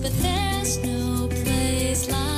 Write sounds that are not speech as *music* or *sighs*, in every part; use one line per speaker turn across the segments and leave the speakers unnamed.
but there's no place like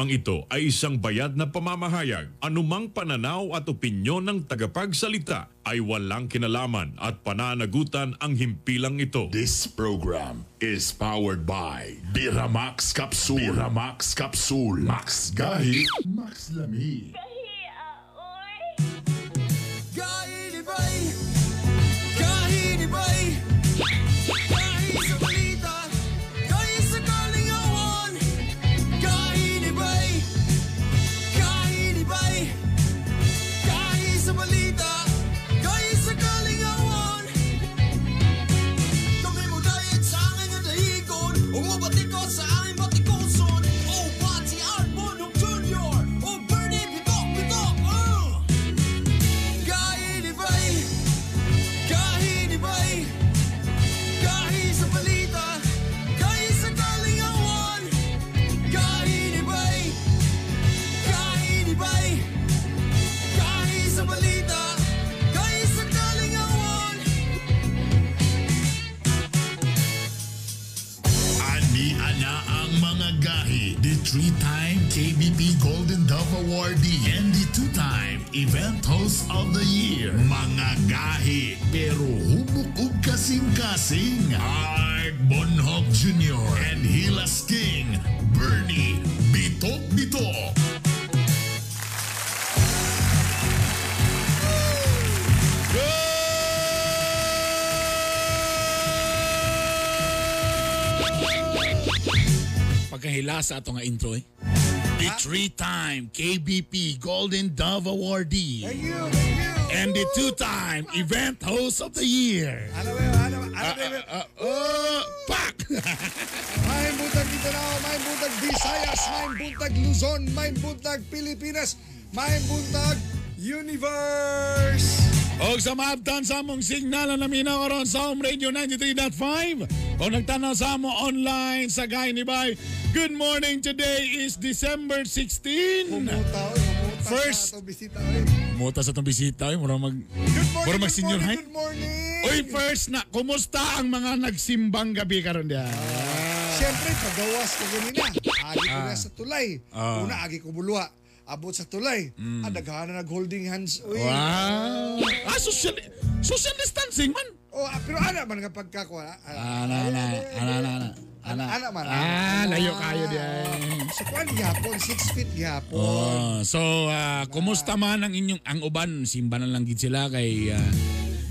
programang ito ay isang bayad na pamamahayag. Anumang pananaw at opinyon ng tagapagsalita ay walang kinalaman at pananagutan ang himpilang ito.
This program is powered by Biramax Capsule. Biramax Capsule. Max Gahi. Max Lami.
Kahit
Golden Dove Awardee and the two-time Event Host of the Year. Mga gahi. Pero hubok ug kasing-kasing. Art Bonhoff Jr. and Hilas King. Bernie Bitok Bitok.
Pagkahila sa ato nga intro eh. The three-time KBP Golden Dove Awardee
Thank you, thank you.
and the two-time Event Host of the Year.
Ano ba yun? Ano, ano ba yun?
Uh, uh, pak! *laughs*
May buntag Mindanao, may buntag Visayas, may buntag Luzon, may buntag Pilipinas, may buntag Universe!
O sa maabtan sa among signal na naminaw karon sa Home Radio 93.5 o nagtanaw sa amo online sa Gay ni Bay. Good morning. Today is December 16.
Pumuta, oy, pumuta
First-
sa bisita, oy.
Muta sa itong bisita. Oy. Mura mag...
Good morning,
Mura mag senior high.
good morning!
Oy, first na, kumusta ang mga nagsimbang gabi karon diya?
Siyempre, pagawas ko ganina. Agi ko na sa tulay.
Ah.
Una, agi ko bulwa. Abot sa tulay. Ah, daghan na nag-holding hands. Uy.
Wow! Ah, social, social distancing man.
Oh, ah, pero ana man nga pagkakuha.
Ah, na, na, ana, ana, ana. Ana,
Ana man.
Ah, layo kayo diya.
Sa kuan gihapon, 6 feet gihapon.
Oh, so ah, kumusta man ang inyong ang uban simba na lang gid sila kay ah,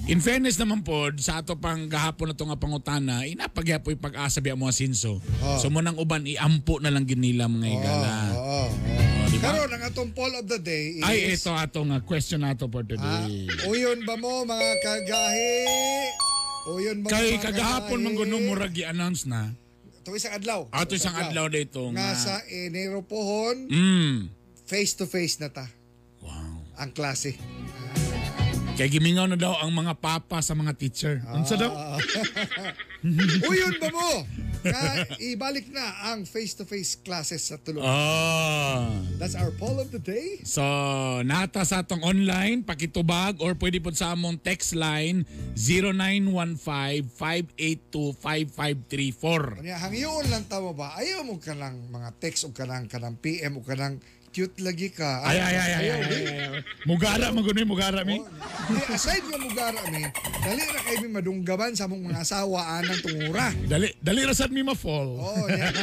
In fairness naman po, sa ato pang gahapon na to nga pangutana, inapagyapoy pag-asa biya mo sinso. So mo nang uban iampo na lang gid nila mga igala.
Oo, oo.
Oh, di ba?
Karon ang atong poll of the day is
Ay, ito ato nga question nato for
Ah,
today.
uyon ba mo mga kagahi? Uyon ba mo
Kay
mga
kagahapon man kuno murag gi-announce na.
Ito isang adlaw.
Ato isang adlaw dito
Nga
nga.
sa Enero pohon,
Mm.
face to face na ta.
Wow.
Ang klase.
Kay gimingaw na daw ang mga papa sa mga teacher. Unsa daw?
Ah. *laughs* Uyon ba mo? Nga, ibalik na ang face-to-face classes sa tulong.
Ah.
That's our poll of the day.
So, nata sa atong online, pakitubag or pwede po sa among text line 0915-582-5534.
Kanya, hangiyon lang tama ba? Ayaw mo ka lang mga text o ka lang, ka ng PM o ka lang cute lagi ka.
Ay, ay, ay, ay, ay, ay, ay. Mugara, magunoy, mugara mi.
Di, aside nga mugara mi, dali na kayo mi madunggaban sa mong mga asawaan ng tungura.
Dali, dali rasad mi ma-fall.
Oh, yan.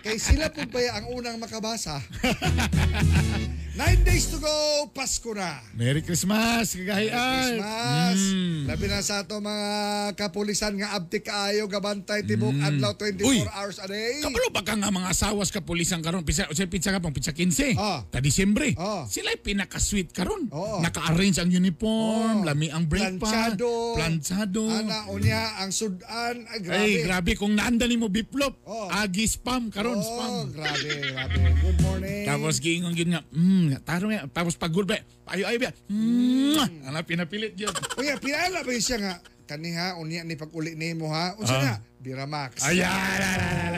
Kay sila po ba ang unang makabasa? *laughs* Nine days to go, Pasko na.
Merry Christmas, kagahi
Merry. Christmas.
Mm.
Labi na sa ato mga kapulisan nga abti kaayo gabantay tibok adlaw 24
Mm. Uy.
hours a day.
Kabalo ba ka nga mga asawas ka pulisan karon pisa o pizza ka pang pizza 15
Ah.
ta Disyembre.
Ah.
Sila pinaka-sweet karon.
Oo.
Naka-arrange ang uniform,
Oo.
lami ang break pa.
Planchado.
Planchado.
Ana unya ang sudan ay grabe.
Ay, grabe kung naanda ni mo biplop.
Oo.
Agi spam karon
Oh,
spam.
grabe, grabe. Good morning.
Tapos giingon yun nga, mm, taro nga, tapos pagulbe, ayo ayo ba, mm, ana pinapilit yun. *laughs*
Unya, pinala ba yun siya nga? Kaniha, unya ni pag-uli ni mo ha? Unsa
Ah.
na? Biramax.
Ayan!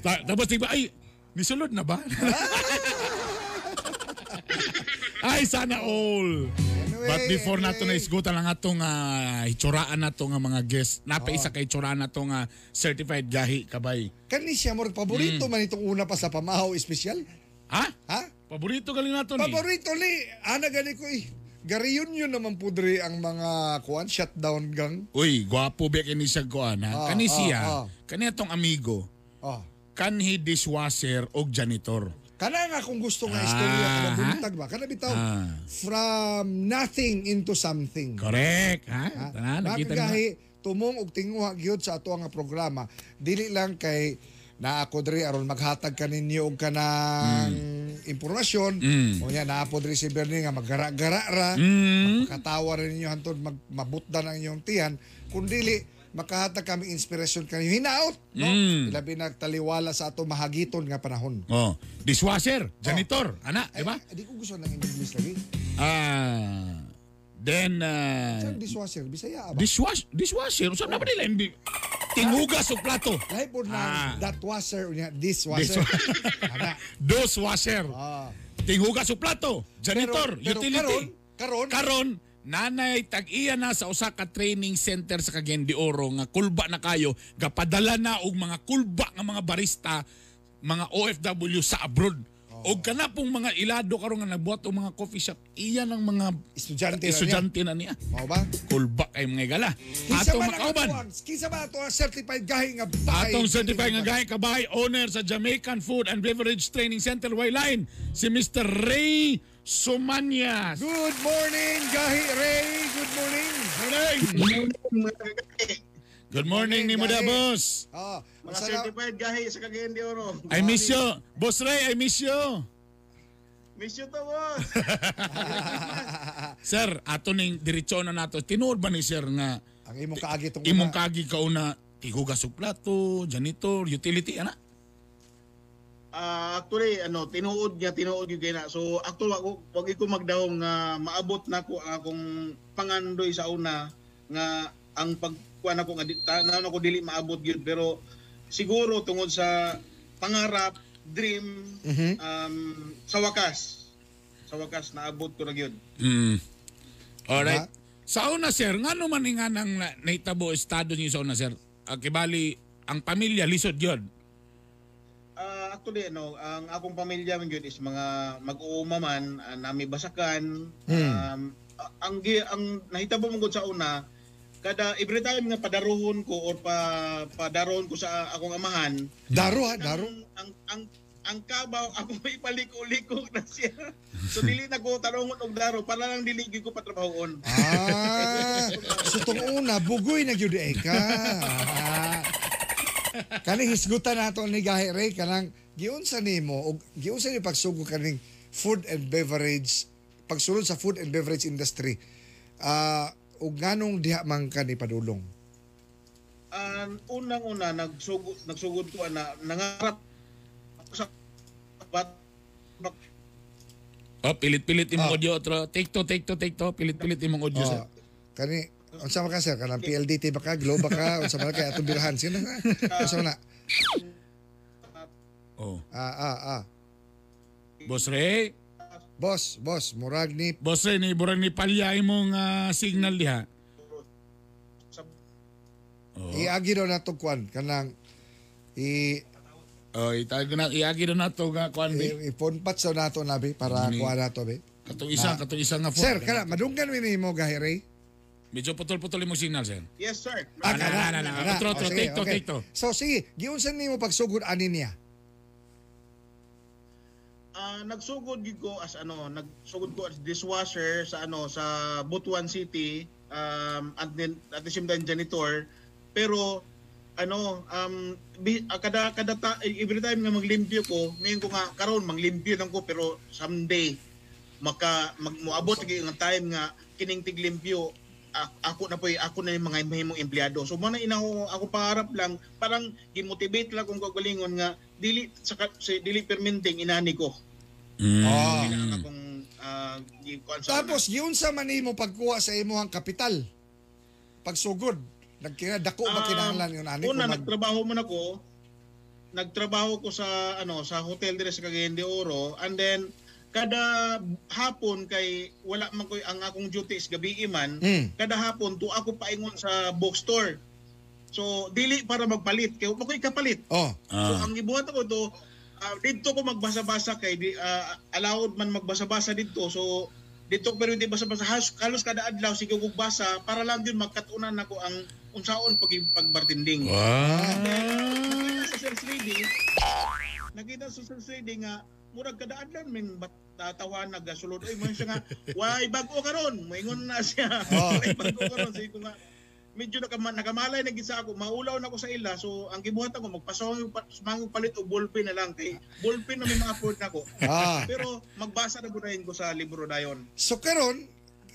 Ta- tapos diba, ay, nisulod na ba? ay, sana all. But before nato na
anyway.
isgutan lang atong uh, itsuraan nato nga mga guest. Napaisa kay itsuraan nato nga certified gahi kabay.
Kani siya mo paborito
Mm.
man itong una pa sa pamahaw espesyal.
Ha?
Ha?
Paborito galing nato ni.
Paborito ni. Ana gani ko eh. Gariyon yun naman pudri ang mga kuan shutdown gang.
Uy, gwapo ba kini siya kuan ha?
Ah,
Kani
ah,
siya,
ah.
kani atong amigo,
Oh.
kanhi dishwasher og janitor.
Kana nga kung gusto nga
Ah,
istorya kana
ha?
buntag ba? Kana bitaw
Ah.
from nothing into something.
Correct, ha?
Ha?
Tanan, nakita na.
Makagahi, tumong og tinguha gyud sa ato nga programa. Dili lang kay na ako diri aron maghatag kaninyo og kanang impormasyon.
Mm.
Unya na po diri si Bernie nga maggara-gara ra.
Mm.
Katawa rin ninyo hantod mag mabutdan ang inyong tiyan. Kung dili makahatag kami inspirasyon kanyo hinaot no
Mm.
ilabi na taliwala sa ato mahagiton nga panahon
Oh, dishwasher, janitor, ana, di ba?
Di ko gusto ng English lagi
Ah, then uh,
Saan dishwasher bisaya ba
dishwash, dishwasher, saan naman nila hindi tingugas o plato?
lahi po na
Ah.
that washer dishwasher
Dishwa-
ana
Dishwasher, *laughs*
ah
tingugas o plato, janitor,
pero
utility.
karon karon
Karon, nanay tag-iya na sa usa ka training center sa Cagayan de Oro nga kulba na kayo gapadala na og mga kulba nga mga barista mga OFW sa abroad. Og kana pong mga ilado karon nga nagbuhat og mga coffee shop, iya ng mga
estudyante na
estudyante na niya.
niya. Mao ba
Kulba kay mga gala.
Kinsa
Atong
man ang
makauban.
kinsa ba ato ang certified gahi nga bahay
Atong certified nga gahi kabahay owner sa Jamaican Food and Beverage Training Center Wayline si Mr. Ray Sumanyas.
Good morning gahi Ray good morning
Morning. Good morning ni mo da,
Gahi.
boss.
ah
Mga
masarap
certified gahi sa Cagayan de Oro.
I miss you. Boss Ray, I miss you.
Miss you to, boss. *laughs*
Sir, ato ning diretso na nato. Tinuod ba ni sir nga
ang imong kaagi tong
imong kagi kauna tigugas og plato, janitor, utility ana?
Ah, actually, ano, tinuod niya, tinuod yung gina. So, actually, wag, wag ko magdahong nga maabot na ko ang akong pangandoy sa una nga ang pagkuha na ko nga di- ta- na ko dili maabot yun pero siguro tungod sa pangarap, dream,
Mhm.
um, sa wakas. Sa wakas naabot ko na yun.
Mm. Alright.
Diba?
Sa una sir, ngano man nga nang na- naitabo estado niyo sa una sir? Ah, kibali ang pamilya lisod yun.
Ah, actually ano, ang akong pamilya man yun is mga mag-uuma man, uh, nami basakan. Um, a- ang ang nahitabo mo gud sa una, kada every time nga padarohon ko or pa padarohon ko sa akong amahan,
Daro ha, daro.
ang ang ang, ang kabaw *laughs* ako ipaliko-liko na siya. So dili na ko tarungon og daro para lang dili gyud ko patrabahon.
Ah, so tong una, bugoy na gyud ka. Ah. *laughs* Kani hisgutan nato ni Gahi Ray kanang giunsa nimo og giunsa ni pagsugo kaning food and beverage pagsulod sa food and beverage industry. Ah, ug nganong diha man ka ni padulong?
Ang unang-una nagsugod nagsugod ko na nangarap ako sa bat, bak-
Oh, pilit-pilit imong
Ah.
audio otro. Take to, take to, take to. Pilit-pilit imong audio sir.
Oh, kani unsa man ka sir kanang PLDT ba ka, Globe ba ka, *laughs* unsa man kay atong birahan sino na? Unsa man na?
Oh.
Ah, ah, ah.
Boss Ray,
Boss, boss, murag ni
boss Ray ni burang ni palya imong ah, signal diha. Oh.
iagi daw nato kwan kanang i
Oh, itag na iagi na nato nga kuan be.
i- iponpat sa nato nabi para
Ni-
kuha nato be.
Katong isa, katong isa nga phone.
Sir, kana madunggan mi nimo gahi Ray.
Medyo putol-putol imong signal sir.
Yes, sir.
Ah,
Ana, ana, ana, ana. Otro, otro,
Oh,
take to, take to.
So sige, giunsan nimo pagsugod ani niya.
Ah, nagsugod gid ko as ano, nagsugod ko as dishwasher sa ano sa Butuan City um at then at the same time janitor. Pero ano um bi, ah, kada kada ta, every time nga maglimpyo ko ngayon ko nga karon manglimpyo lang ko pero someday maka mag, moabot lagi nga time nga kining tiglimpyo ako na po ako na yung mga mahimong empleyado. So mo na inaho ako pangarap lang parang gimotivate lang kung kagalingon nga dili sa si dili perminting inani ko
Mm.
Ah.
kailangan akong uh,
Tapos yun sa manimo pagkuha sa imong kapital. Pagsugod, nagkina dako ba
Ah,
kinahanglan yun ani
una
kung mag-
nagtrabaho man ako nagtrabaho ko sa ano sa hotel dire sa Cagayan de Oro and then kada hapon kay wala man ko ang akong duty is gabi man
Mm.
kada hapon to ako paingon sa bookstore so dili para magpalit kay mo ko ikapalit
Oh.
So
Ah.
ang gibuhat ako to ah, dito ko magbasa-basa kay di, ah, allowed man magbasa-basa dito. So dito pero hindi basa-basa halos, halos kada adlaw sige ko basa para lang din magkatunan nako ang unsaon pag pagbartending.
Wow.
Nakita sa sales lady, nakita sa sales lady nga murag kada adlaw min bat tatawan nagasulod oy mo siya nga why bago karon moingon na siya
Oh. *laughs*
bago karon sige ko nga medyo nakama, nakamalay na gid sa ako maulaw na ako sa ila so ang gibuhat ako magpasawang sumangong palit og ballpen na lang kay ballpen na may mga afford nako
Ah. *laughs*
pero magbasa na budayon ko sa libro dayon
So karon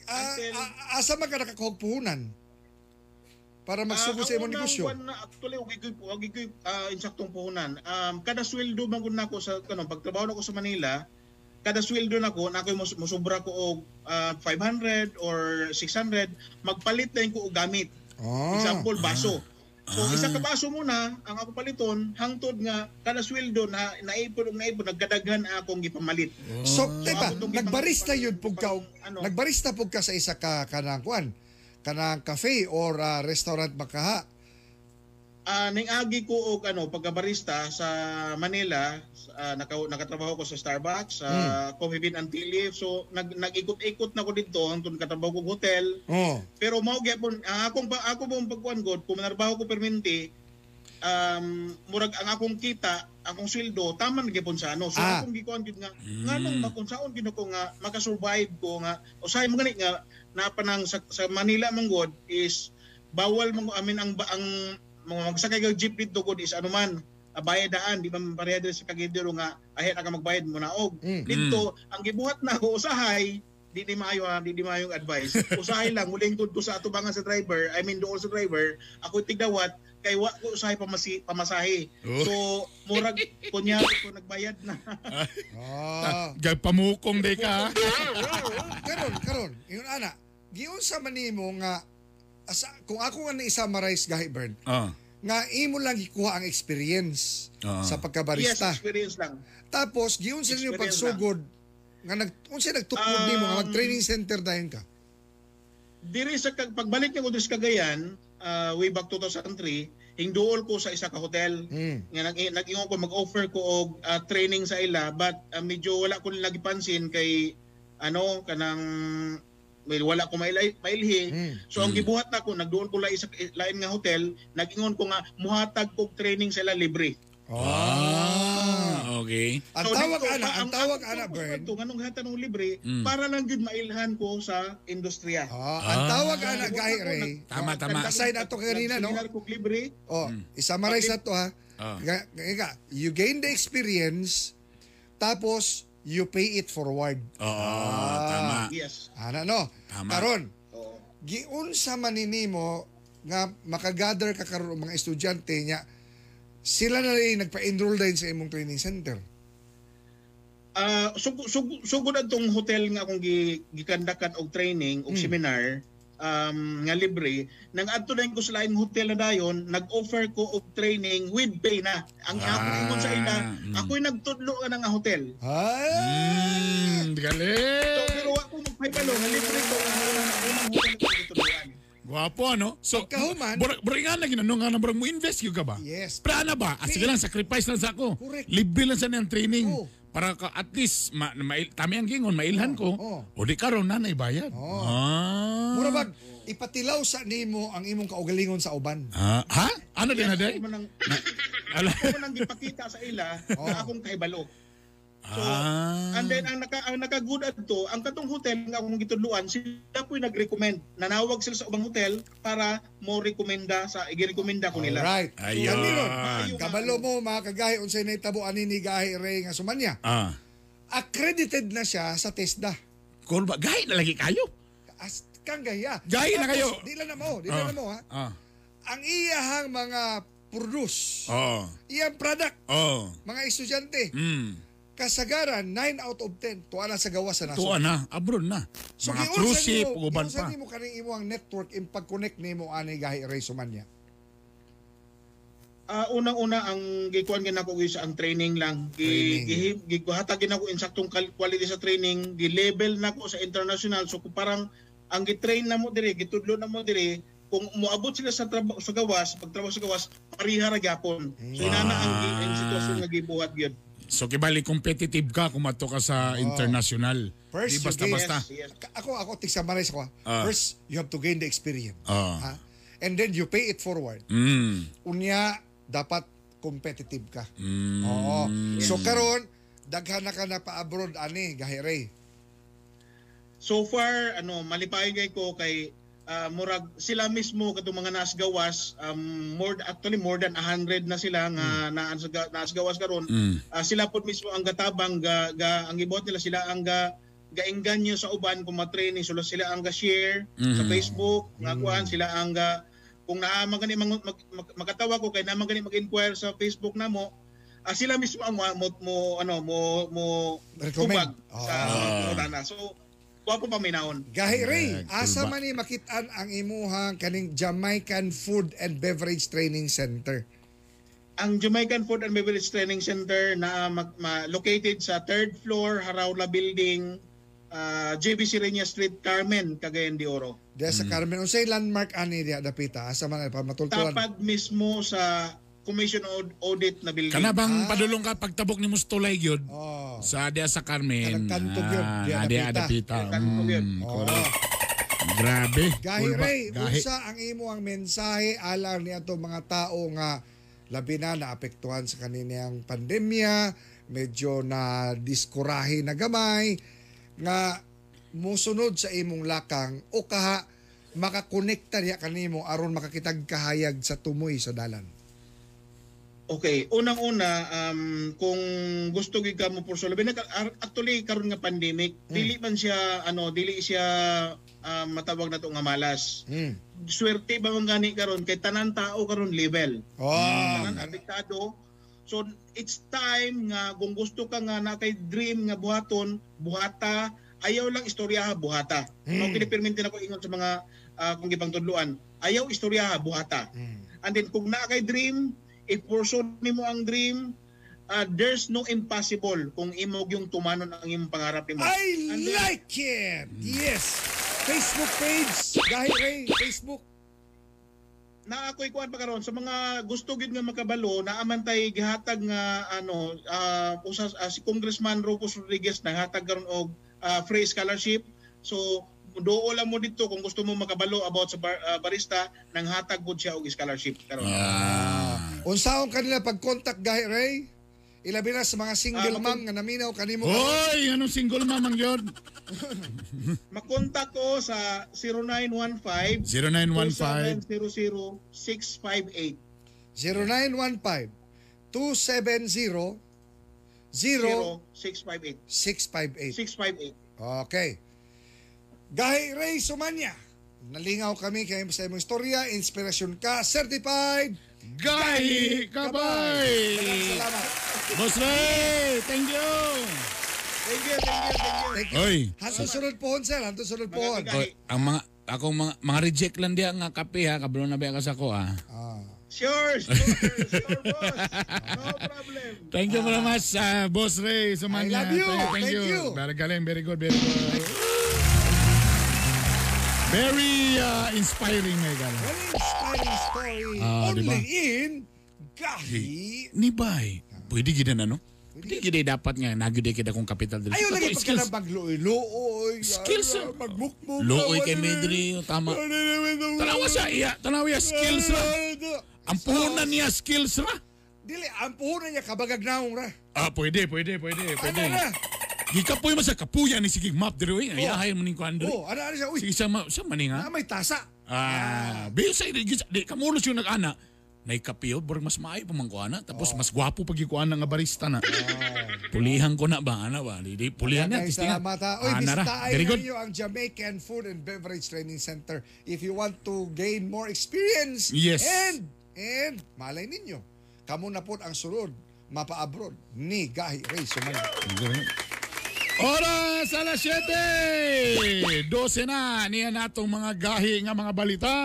ah,
Until-
ah, asa man ka nakakahog puhunan? Para
Ah,
sa imong
ang unang
negosyo.
na actually wag ko wag ko uh, insaktong puhunan. Um kada sweldo man gud nako sa kanang pagtrabaho nako sa Manila, kada sweldo nako nako mo musubra ko og ah, 500 or 600 magpalit na ko og gamit.
Ah.
Example baso. So isa ka baso muna ang ako paliton hangtod nga kada sweldo na naipon og naipon nagkadaghan akong gipamalit.
So,
So,
diba, nagbarista yun pug ka,
ano?
nagbarista pug ka sa isa ka kanang kuan, kanang cafe or ah, restaurant bakaha.
Ah, ning-agi ko og ano pagkabarista sa Manila, ah, naka, nakatrabaho ko sa Starbucks, sa Coffee Bean and Tea Leaf. So nag nag-ikot-ikot na ko dito hangtod nakatrabaho ko hotel.
Oh.
Pero mao gyapon ang akong pa ako mong pagkuan god, kung manarbaho ko perminti, um murag ang akong kita, akong sweldo tama na gyapon sa ano. So
Ah.
akong gikuan gid nga nganong makunsaon gid ko nga makasurvive ko nga usahay mo gani nga napanang sa, sa Manila man god is bawal mo amin ang ba- ang mga magsakay kag jeep dito god is ano man ah, bayadaan di man parehas sa kagidero nga ahet ka magbayad mo na og
Mm.
dito ang gibuhat na ako usahay di di maayo ha, di di maayo advice *laughs* usahay lang muling tudto sa atubangan sa driver I mean doon sa driver ako tigdawat kay wa ko usahay pamasi, pamasahe so murag kunya ko nagbayad na *laughs*
Ah.
Gag pamukong day ka.
karon, karon. Yun ana. Giun sa manimo nga asa, kung ako nga na-summarize gahi Bird,
Ah.
nga imo lang gikuha ang experience
Ah.
sa
yes
pagkabarista.
experience lang
Tapos giun sa inyo
Experience
pagsugod nga nag unsa nagtukod
Um,
nimo nga mag-training center dayon ka.
diri sa kag- pagbalik ko sa Cagayan uh, way back 2003 hingduol ko sa isa ka hotel
Mm.
nga nag nag-ingon ko mag-offer ko og uh, training sa ila but uh, medyo wala ko pansin kay ano kanang may wala ko mailay mailhi
Mm.
so ang gibuhat na ko nagduol ko lain sa lain nga hotel nag-ingon ko nga muhatag kog training sa ila libre
Ah, okay.
Ang
So,
tawag
dito,
ana,
pa-
ang tawag
ang-
ana
ang-
Bird.
ito, nganong hatanong libre
Mm.
para lang gyud mailhan ko sa industriya
Ah, ang tawag ana
Gibuhat
gahi
ako,
Ray.
nag-
Tama, tama.
nag-
Aside ato kanina, no?
nag-seminar kog libre
Oh, i-summarize na to ha.
Ah.
Nga- nga, you gain the experience tapos you pay it forward.
Oo, tama.
yes
Ana no?
Tama.
Karon,
Oo.
giun sa maninimo nga makagather ka karon mga estudyante nya sila na rin nagpa-enroll din sa imong training center.
Ah, sug sug sugod atong hotel nga akong gi, gikandakan og training og seminar um nga libre nang adto na ko sa laing hotel na dayon nag-offer ko og training with pay na ang
Ah,
ako ingon sa ila
mm.
ako'y nagtudlo ka na nga hotel
Ah!
Mm,
so,
galing.
pero ako magpahibalo nga libre ko ang unang unang hotel ko gitudloan
Gwapo ano? So,
Pagkahuman-
Burag burag nga na ginano nga na burag mo invest yung ka ba?
Yes.
Pero ano ba? Ah, sige lang, sacrifice lang sa ako.
Correct.
Libre lang sa niyang training.
Oo.
Para ka at least, ma, mail, tami ang gingon, mailhan ko.
Oo.
O di karon na bayad.
Oo.
Ah.
Mura bag ipatilaw sa nimo ang imong kaugalingon sa uban.
Ah, ha? Ano din na day? *laughs*
ako man ang gipakita sa ila
Oh.
nga akong kahibalo So,
Ah.
and then ang naka ang naka-good adto, ang katong hotel nga akong gitudluan, sila po'y nag-recommend. Nanawag sila sa ubang hotel para mo rekomenda sa i-recommenda ko nila.
Alright.
Ayan.
So, kabalo mo mga kagahi unsay nahitabo ani ni Gahi Ray nga sumanya.
Ah.
Accredited na siya sa TESDA.
Kung ba, gahi na lagi kayo.
As kang gahiya.
Gahi na kayo.
Di lang na mo, di lang
Ah.
na mo ha.
Ah.
Ang iyahang mga produce,
Oh.
iyang product,
Oh.
mga estudyante,
Mm.
Kasagaran 9 out of 10 tuwa na sa gawas sa naso.
Tuwa na, abroad na. Mga cruise ship, uban pa.
Giunsa nimo kaning imong network in pag-connect nimo ani Gahi Ray sumanya.
Ah, unang-una ang gikuan gina ko is ang training lang. Gi
Training.
gi gikuhatag gina ko insaktong quality sa training, gi level na ko sa international. So kung parang ang gi-train na mo dire, gitudlo na mo dire, kung moabot sila sa trabaho sa gawas, pagtrabaho sa gawas, pariha ra gyapon. So inana ang, ang sitwasyon nga gibuhat gyud.
So kibali competitive ka kung mato ka sa international.
First,
Di
you
basta-basta.
Yes,
Ako ako tigsa maray ko. ha.
Ah.
First, you have to gain the experience.
Ah.
Ha? And then you pay it forward.
Mm.
Unya dapat competitive ka.
Mm.
Oo. So karon daghan na ka na pa abroad ani Gahi Ray.
So far, ano, malipayon kay ko kay ah, murag sila mismo katong mga nasgawas um more actually more than 100 na sila nga na nasgawas karon
Mm.
Ah, sila po mismo ang gatabang ga, ga ang ibuhat nila sila ang ga gaingganyo sa uban kung ma-training sila sila ang ga-share sa
Mhm.
Facebook nga kuan sila ang ga kung naa man gani mag, mag, mag, makatawa ko kay naman gani mag-inquire sa Facebook namo ah, sila mismo ang mo, mo, ano mo mo
Recommend.
tubag sa uh, So wapo pa minahon.
Gahi Ray,
Yeah,
asa man ni makitaan ang imuhang kaning Jamaican Food and Beverage Training Center.
Ang Jamaican Food and Beverage Training Center na mag, ma- located sa third floor Haraula Building, ah, JB Sirenia Street, Carmen, Cagayan de Oro.
Diya sa Carmen, unsay landmark ani diya dapita asa man pa matultulan.
Tapad mismo sa Commission Aud- Audit na building.
Kana bang padulong ka pagtabok ni Mustulay gyud
Oh.
sa dia sa Carmen.
Kanang kantog yun,
Ah, di
adapita.
yun.
Mm,
Oh.
Grabe.
Gahi Ray, unsa ang imo ang mensahe alang ni ato mga tao nga labi na naapektuhan sa kanilang pandemya, medyo na diskurahi na gamay nga musunod sa imong lakang o kaha makakonekta niya kanimo aron makakitag kahayag sa tumoy sa dalan.
Okay, unang-una um, kung gusto gyud ka mo na ar- actually karon nga pandemic, dili man siya ano, dili siya um, matawag na to nga malas.
Hmm.
Swerte ba man gani karon kay tanan tao karon level.
Oh,
tanan apektado. So it's time nga kung gusto ka nga na kay dream nga buhaton, buhata, ayaw lang istorya buhata. No
Mm.
kiniperminti na ko ingon sa mga ah, kung gipang tudluan. Ayaw istorya buhata.
Hmm.
And then kung na kay dream, if pursue nimo ang dream, ah, there's no impossible kung imog yung tumanon ang imong pangarap nimo.
I
And then-
like it. Yes. Facebook page, Gahi Ray, Facebook.
na ako'y kuan pa karon sa mga gusto gid nga makabalo na amantay gihatag nga ano ah, usa ah, si Congressman Rufus Rodriguez naghatag karon og ah, free scholarship so doo lang mo dito kung gusto mo makabalo about sa bar- ah, barista nang hatag gud siya og scholarship karon
Ah.
Unsaon kanila pag-contact Gahi Ray? Ilabi na sa mga single
Ah,
mom nga naminaw kanimo.
Hoy, anong single mamang yun? *laughs*
makontak ko sa 0915
0915
2700 658
0915 270
0 658
0658.
658
Okay. Gahi Ray Sumanya. Nalingaw kami kay sa imong istorya, inspirasyon ka, certified.
Gahi Kabay!
Salamat.
Boss Ray, thank you!
thank you thank you thank you
Thank you.
Oy,
Hanto sunod pohon sir, hanto sunod.
Mga
oy, ang mga akong mga, mga reject lang diya nga kape ha, kabalo na ba ka sa ko ah.
Ah.
Sure, sure, sure, boss. No problem.
Thank you very much, uh, Boss Ray
I
Sumanya.
love you.
Thank,
Thank you.
Very galing, very good, very good. *laughs* Very uh, inspiring galing.
Very inspiring story.
Ah,
Only
diba?
in Gahi.
Ni bay, pwede gid na no? Pwede gid dapat nga nagyud kita kong kapital dili.
Ayaw lagi pagka na magluoy-luoy.
Skills,
ah,
sir.
Magbukbuk.
Looy kay Medri, tama. Tanawa siya, iya, tanawa siya skills ra. Ang puhunan niya skills ra.
Dili, ang puhunan niya kabagag naong ra.
Ah, pwede, pwede, pwede, pwede. Gikapoy mo sa kapuya ni sige map diri oy. Ayahay mo ning kuan diri.
Oh, ano ano siya? Uy,
Sige sa ma sa maning
na
ha.
may tasa.
Ah, bisa di di kamulos yung nag-ana. Nay kapiyo, burag mas maayo pa man ko ana. Tapos mas gwapo pag ikuan nga barista na. Pulihan ko na ba ana ba? Di, pulihan na testingan.
salamat
Ah, nara.
bisitahin ninyo ang Jamaican Food and Beverage Training Center if you want to gain more experience.
Yes.
And, and, malay ninyo, kamo na po ang sunod mapa-abroad ni Gahi Ray Sumanda.
Oras alas 7. 12 na niya natong mga gahi nga mga balita.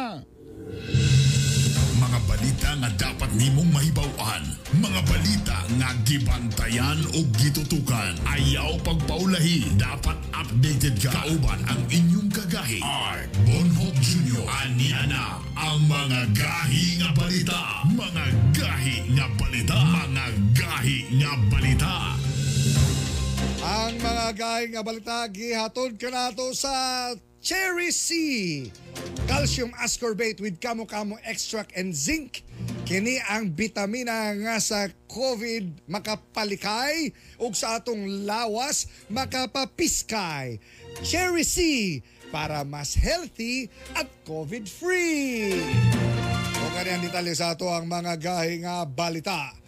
Mga balita nga dapat nimong mahibaw-an. Mga balita nga gibantayan o gitutukan. Ayaw pagpaulahi. Dapat updated ka. Kauban ang inyong kagahi. Art Bonhoff Jr. Ania na ang mga gahi nga balita. Mga gahi nga balita. Mga gahi nga balita.
Ang mga gahi nga balita gihatod ka nato sa Cherry C. Calcium ascorbate with kamo-kamo extract and zinc. Kini ang bitamina nga sa COVID makapalikay ug sa atong lawas makapapiskay. Cherry C para mas healthy at COVID-free. O ganyan detalye sa ato ang mga gahi nga balita.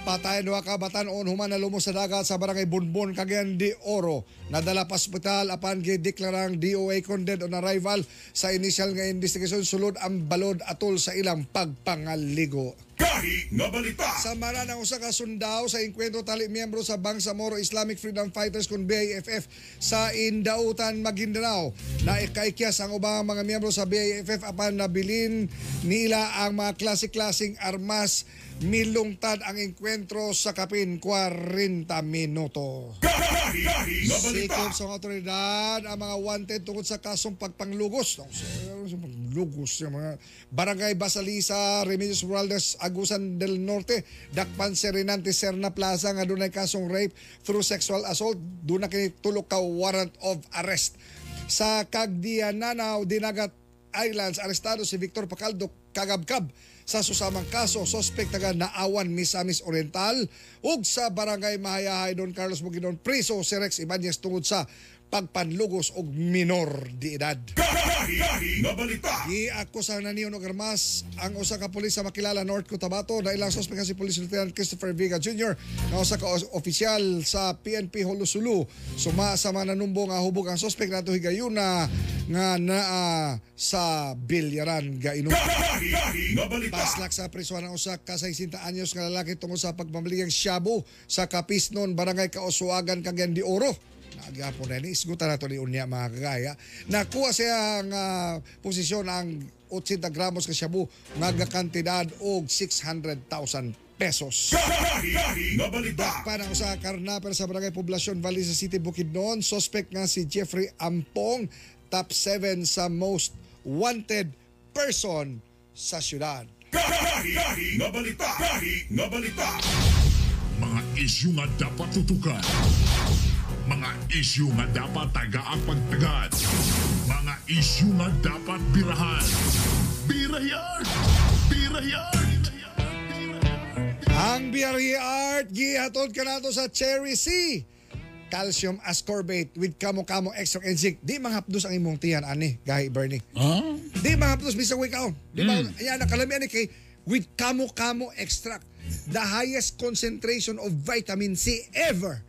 Patay duha ka batan-on human na lumos sa dagat sa barangay Bunbon Cagayan de Oro. Nadala pa ospital apan gideklarang DOA condemned on arrival sa initial nga investigation sulod ang balod atol sa ilang pagpangaligo.
Gahi nga balita.
Samara ng usa ka sundao sa enkwentro tali miyembro sa Bangsamoro Islamic Freedom Fighters kun BIFF sa Indautan, Maguindanao. Na ikaikyas ang ubang mga miyembro sa BIFF apan nabilin nila ang mga klase-klaseng armas milungtad ang enkwentro sa kapin 40 minuto. Sikop sa otoridad ang mga wanted tungkol sa kasong pagpanglugos. Lugos yung mga Barangay Basalisa, Remedios Morales, Agusan del Norte, Dakpan Serenante Serna Plaza nga dunay kasong rape through sexual assault. Doon na kini ka warrant of arrest. Sa Cagdiananaw, Dinagat Islands, arestado si Victor Pacaldo Kagabkab sa susamang kaso suspect taga Naawan Misamis Oriental ug sa barangay Mahayahay Don Carlos Bukidnon priso si Rex Ibanez tungod sa pagpanlugos og minor di edad.
Gahi nga balita.
Giakusahan na armas ang usa ka pulis sa makilala North Cotabato na ilang suspect si Police Lieutenant Christopher Vega Jr. nga usa ka opisyal sa PNP Holusulu. Suma sa mananumbo nga hubog ang suspect nato higayuna nga naa sa Bilyaran Gainom. Paslak sa prisuhan ng usa ka 60 anyos nga lalaki tungkol sa pagpamaligang shabu sa Kapisnon, Barangay Kaosuagan, Cagayan de Oro. Nagyapon na ni isgutan nato ni unya mga kagaya. Nakuha siya ang ah, posisyon ang 80 gramos ka shabu nga kantidad og 600,000 pesos.
Nga
usa ka karnaper sa Barangay Poblacion Valley sa City Bukidnon, suspect nga si Jeffrey Ampong, top 7 sa most wanted person sa syudad.
Gahi, gahi nga balita. Gahi nga balita. Mga isyu nga dapat tutukan. Mga isyu nga dapat tagaang pagtagad. Mga isyu nga dapat birahan. Birayan! Birayan!
Ang BRE Art, gihatod ka nato sa Cherry C. Calcium ascorbate with kamo-kamo extra and zinc. Di manghapdos ang imong tiyan, ani, gahi Bernie.
Ah?
Di manghapdos, bisang wake out. Di ba, ayan, nakalami ani kay with kamo-kamo extract. The highest concentration of vitamin C ever.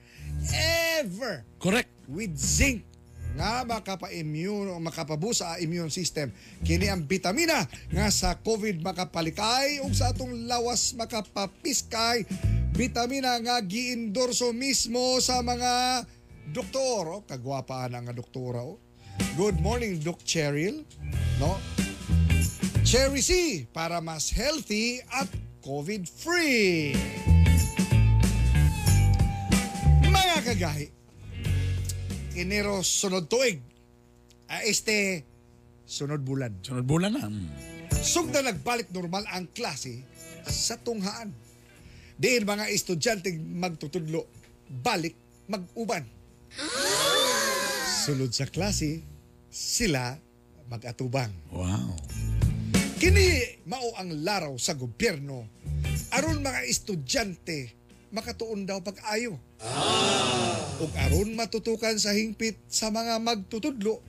Ever.
Correct.
with zinc nga makapa-immune o makapabusa ang immune system. Kini ang bitamina nga sa COVID makapalikay ug sa atong lawas makapapiskay. Bitamina nga giendorso mismo sa mga doktor. Oh, kagwapa na nga doktora. Oh. Good morning, Doc Cheryl. No? Cherry C para mas healthy at COVID-free. Mga kagahi, Enero sunod tuig. Ah, este sunod bulan.
Sunod bulan na. Mm.
Sugda nagbalik normal ang klase sa tunghaan. Diin mga estudyante magtutudlo, balik mag-uban. Sulod sa klase, sila mag-atubang.
Wow.
Kini mao ang laraw sa gobyerno aron mga estudyante makatuon daw pag-ayo. Ug aron matutukan sa hingpit sa mga magtutudlo,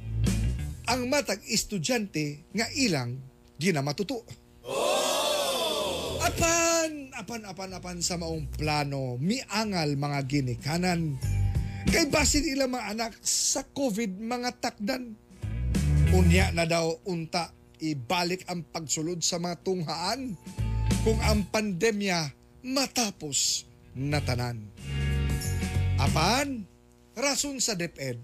ang matag estudyante nga ilang ginamatuto. Apan, apan, apan, apan sa maong plano, miangal mga ginikanan. Kay basin ilang mga anak sa COVID mga takdan. Unya na daw unta ibalik ang pagsulod sa mga tunghaan kung ang pandemya matapos na tanan. Apan, rason sa DepEd,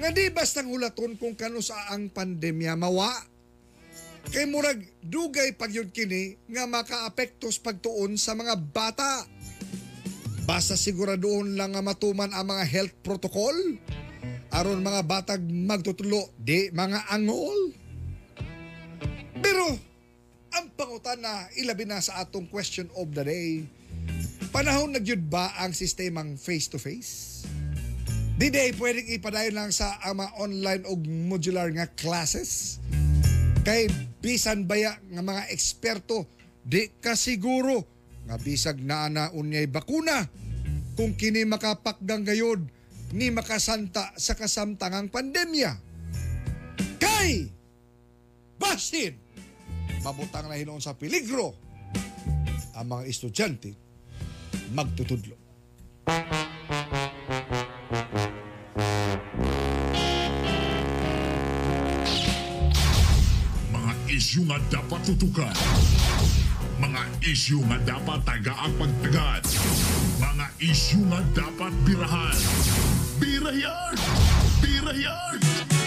nga di bastang hulaton kung kano sa ang pandemya mawa. Kay murag dugay pagyud kini nga makaapektos pagtuon sa mga bata. Basta siguraduhon lang nga matuman ang mga health protocol aron mga batag magtutulo di mga angol. Pero ang pangutan na ilabi na sa atong question of the day, panahon nagyud ba ang sistemang face-to-face? Di day pwedeng ipadayon lang sa ang mga online o modular nga classes? Kay bisan baya nga mga eksperto, di ka siguro nga bisag naa na unyay bakuna kung kini makapakgang gayod ni makasanta sa kasamtangang pandemya. Kay basin mabutang na hinoon sa peligro ang mga estudyante magtutudlo.
Mga isyu nga dapat tutukan. Mga isyu nga dapat tagaang pagtagad. Mga isyu nga dapat birahan. Birayan! Birayan!
Kainibay!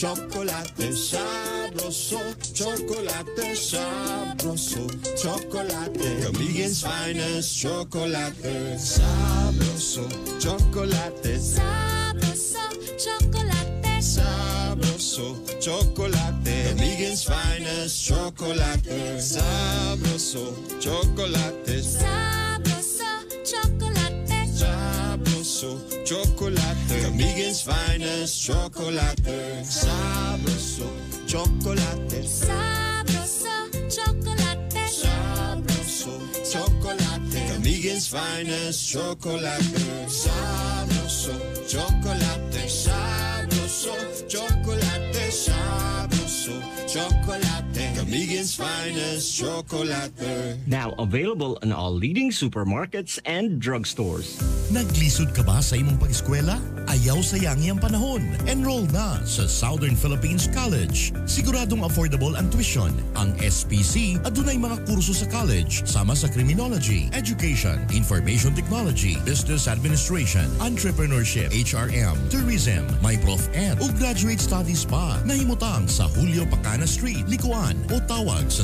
Chocolate, sabroso, chocolate, sabroso, chocolate. Kamigen's finest chocolate, sabroso, chocolate,
Sabroso, chocolate.
sabroso, chocolate. Kamigen's finest chocolate, sabroso, chocolate,
Sabroso,
sabroso, chocolate. Kamigen's finest chocolate, sabroso, chocolate.
Sabroso, chocolate.
Sabroso, chocolate. Kamigen's finest chocolate. Sabroso, chocolate. Sabroso, chocolate. Sabroso, chocolate. Kamigen's finest chocolate.
Now available in all leading supermarkets and drugstores.
Naglisod ka ba sa imong pag-eskwela? Ayaw sayangi ang panahon. Enroll na sa Southern Philippines College. Siguradong affordable ang tuition. Ang SPC adunay mga kurso sa college sama sa criminology, education, information technology, business administration, entrepreneurship, HRM, tourism, may prof ed ug graduate studies pa. Nahimutang sa Julio Pacana Street, Likuan o tawag sa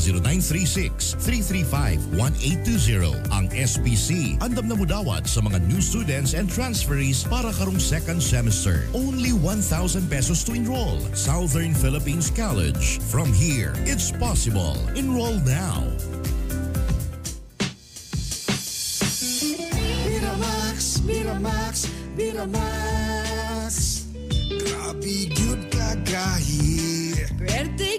0936-335-1820. Ang SPC andam na mudawat sa mga new students and transferees para karong second semester. Only 1,000 pesos to enroll. Southern Philippines College. From here, it's possible. Enroll now.
Miramax, Miramax, Miramax. Grabe yun kagahi.
Birthday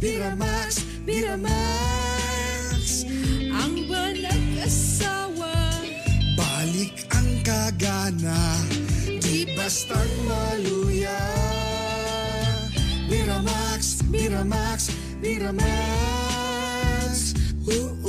Miramax, Miramax.
Ang banag asawa.
Balik ang kagana, di bastang maluya. Miramax, Miramax, Miramax. Ooh,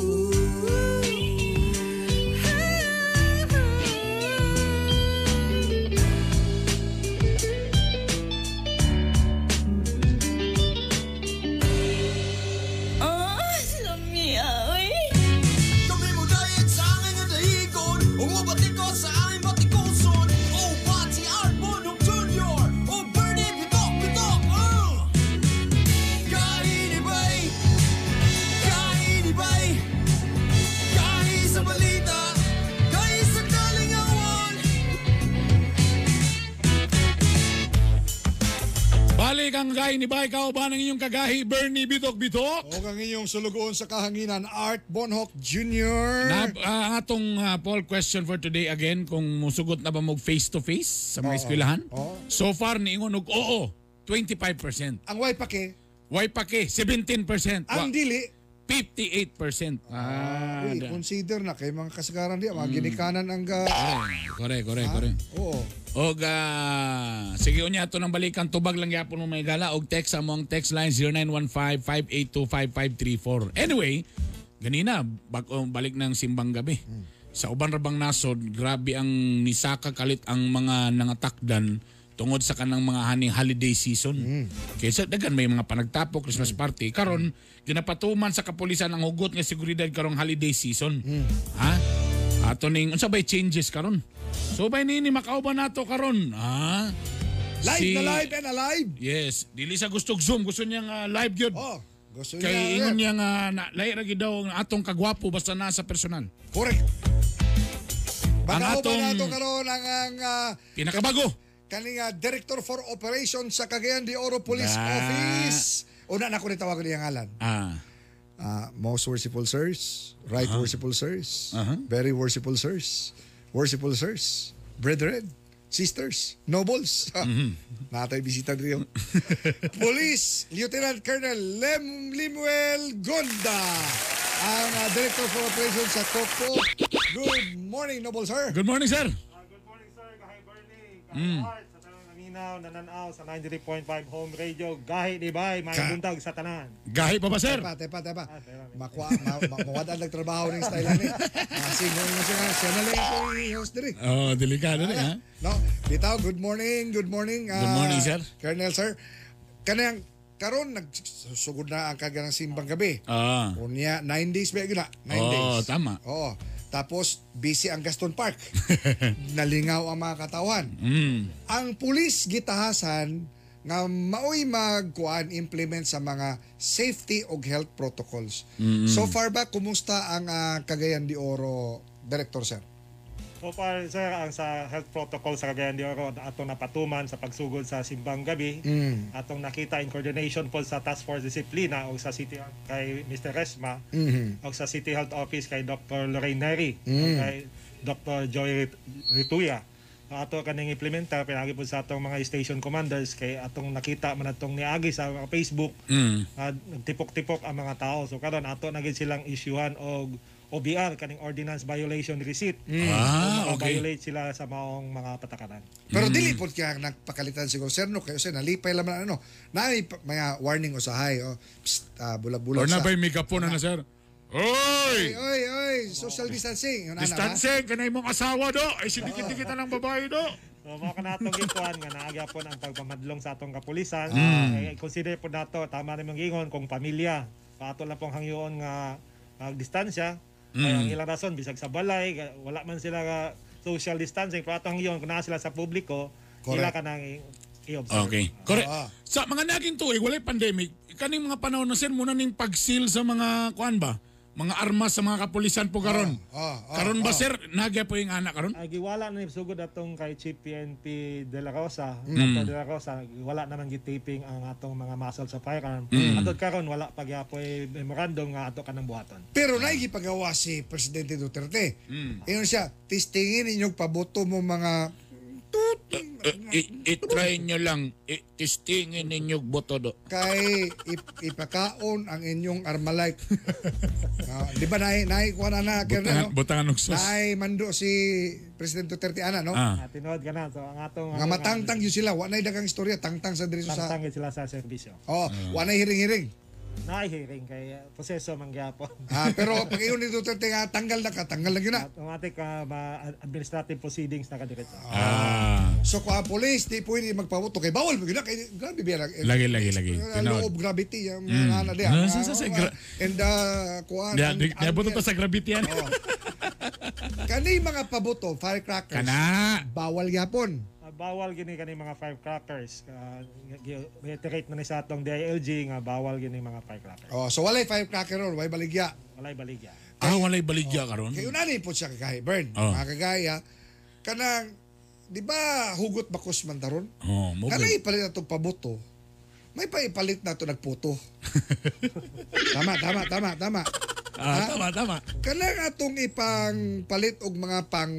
balik ang gahi ni Bay Kauban ng inyong kagahi, Bernie Bitok Bitok.
O ang inyong sulugoon sa kahanginan, Art Bonhoc Jr.
Na, ah, ang atong ah, poll question for today again, kung musugot na ba mo face to face sa mga eskwelahan?
Oo.
So far, niingon og oo, 25%.
ang way pake,
Why pa ke? 17%.
ang
Wa-
dili,
58%. Ah,
Uy,
da-
consider na kay mga kasagaran di, mga ginikanan ang ga...
correct, correct, correct.
Oo.
Og ah, sige unya ato nang balikan tubag lang gyapon mo may gala og text amo ang text line 0915-582-5534. Anyway, ganina bag oh, balik ng simbang gabi. Sa uban rabang nasod, grabe ang nisaka kalit ang mga nangatakdan tungod sa kanang mga haning holiday season. Kaysa dagan may mga panagtapo Christmas party karon ginapatuman sa kapulisan ang hugot nga seguridad karong holiday season. Ha? Ato ning unsa bay changes karon? So bay nini makauban nato karon, ha?
Live
Si-
na live and alive.
Yes, dili sa gustong Zoom, gusto niya nga live gyud.
Oh, gusto
Kay
niya.
ingon niya nga na, lahi ra gyud daw ang atong kagwapo basta nasa personal.
Correct.
Ang
Baka
atong-
ba nato karon ang, ang ah,
Pinakabago.
Kaning ah, Director for Operations sa Cagayan de Oro Police
Da.
Office. Una na ko ni tawagan niya ngalan.
Ah.
Ah, most worshipful sirs, right worshipful sirs,
Uh-huh.
very worshipful sirs, worshipful sirs, brethren, sisters, nobles. *laughs*
Mm-hmm.
Natay bisita dito. *laughs* Police Lieutenant Colonel Lem Limuel Gonda, ang ah, Director for Operations sa Coco. Good morning, noble sir.
Good morning, sir.
Ah, good morning sir, Gahi Art, sa tanang naminaw, nananaw sa 93.5 home radio, Gahi di bay, may
Ka-
sa tanan.
Gahi pa ba, sir?
Tepa, tepa, tepa.
Ah, tepa.
Makwa, ma, ma, mawadaan nagtrabaho ng style ni. Kasi mo mo siya, siya na lang ko i-host diri.
Oh, delikado ni, ha?
No, bitaw, good morning, good morning.
Good morning, sir.
Colonel, sir. Kanang karon nagsugod na ang kaganang simbang gabi.
Ah.
Unya, nine days ba yun na? Nine
Oo,
days.
tama.
Oo. Tapos, busy ang Gaston Park. *laughs* Nalingaw ang mga katawan.
Mm.
Ang pulis gitahasan nga maoy magkuan implement sa mga safety og health protocols. So far ba kumusta ang ah, Cagayan de Oro Director sir?
So far sir, ang sa health protocol sa Cagayan de Oro, atong napatuman sa pagsugod sa simbang gabi,
Mm.
atong nakita in coordination po sa Task Force Disiplina o sa City kay Mr. Resma,
Mhm.
o sa City Health Office kay Dr. Lorraine Neri, o
Mm.
kay Dr. Joy Rit- Rituya. So, ato kaning implementa pinagi po sa atong mga station commanders kay atong nakita man atong niagi sa Facebook
Mm.
uh, nagtipok-tipok ang mga tao. So karon ato na gid silang isyuhan og OBR kaning ordinance violation receipt.
Ah,
So,
okay.
violate sila sa maong mga patakaran.
Pero dili po kaya nagpakalitan siguro sir no kayo sir nalipay laman ano. Na mga warning usahay o psst, ah, bulag-bulag
Or na ba'y megapon na, sir? Oy!
Oy, oy, oy, social distancing. Yun,
Distancing, kanay mong asawa do. Ay, sidikit-dikit na ng babae do.
So mga kanatong gikuan nga naagya po ang pagpamadlong sa atong kapulisan.
Mm.
Eh, consider po nato tama rin mong ingon kung pamilya. Pato lang pong hangyoon nga magdistansya. Kaya
Mm.
ang ilang rason bisag sa balay wala man sila nga social distancing pero atong hangyoon kung sila sa publiko
Correct.
ka nang i-observe.
Okay. Correct.
Ah.
Sa mga naging tuig, walay pandemic, kaning mga panahon na sir, muna ning pag-seal sa mga, kuan ba? Mga armas sa mga kapulisan po karon.
Ah, ah,
karon ba
ah.
sir, nagya po yung anak karon?
Ay giwala na ni sugod atong kay Chief PNP De La Rosa,
Mm.
De La Rosa, wala naman gitaping ang atong mga muscle sa firearm.
Mm.
Atod karon wala pa gyapoy memorandum nga ato kanang buhaton.
Pero naigipagawa si Presidente Duterte.
Mm.
Iyon siya, testingin inyong paboto mo mga
I-try nyo lang, i-testingin ninyo boto do.
kay ip- ipakaon ang inyong Armalite. *laughs* Ah, di ba nai nai kuha na na
Butangan,
Colonel, no?
butangan ng sus.
Nai mando si Presidente Duterte ana no?
Ah.
Ah, tinuod ka na. So, ang atong...
Nga matangtang yun sila, wa nay dagang istorya, tangtang sa diri sa
Tangtang yun sila sa serbisyo.
Oh, wa nay hiring-hiring.
Naihiring kay proseso man gyapon. *laughs*
Ah, pero pag iyon ni Duterte nga tanggal na ka, tanggal na yun na.
Automatic uh, ma- administrative proceedings na kadiretso.
Ah.
So kung ang police, di pwede magpaboto kay bawal mo gina kay grabe biya lang.
Lagi, lagi, lagi.
Uh, law of gravity yung
Mm.
mga ano diya.
Ah,
Ah,
sa- sa- sa-
ah,
gra-
and uh, kuan
Di,
ang-
di,
ang-
niabot to sa gravity yan.
Oh. Kani mga paboto, firecrackers.
Kana.
Bawal gyapon.
Uh, bawal gini kani mga firecrackers. Uh, reiterate na ni sa atong DILG nga bawal gini mga firecrackers.
Oh, so walay firecracker ron, way baligya.
Walay baligya.
Ah, walay baligya karon.
Kay unani po siya kay burn.
Oh.
Mga kagaya kanang di ba hugot bakos man taron?
Oh, mo
Kanang ipalit atong paboto. may paipalit na to nagputo. *laughs* tama, tama, tama, tama.
Ah,
Ha?
tama, tama.
Kanang atong ipang palit og mga pang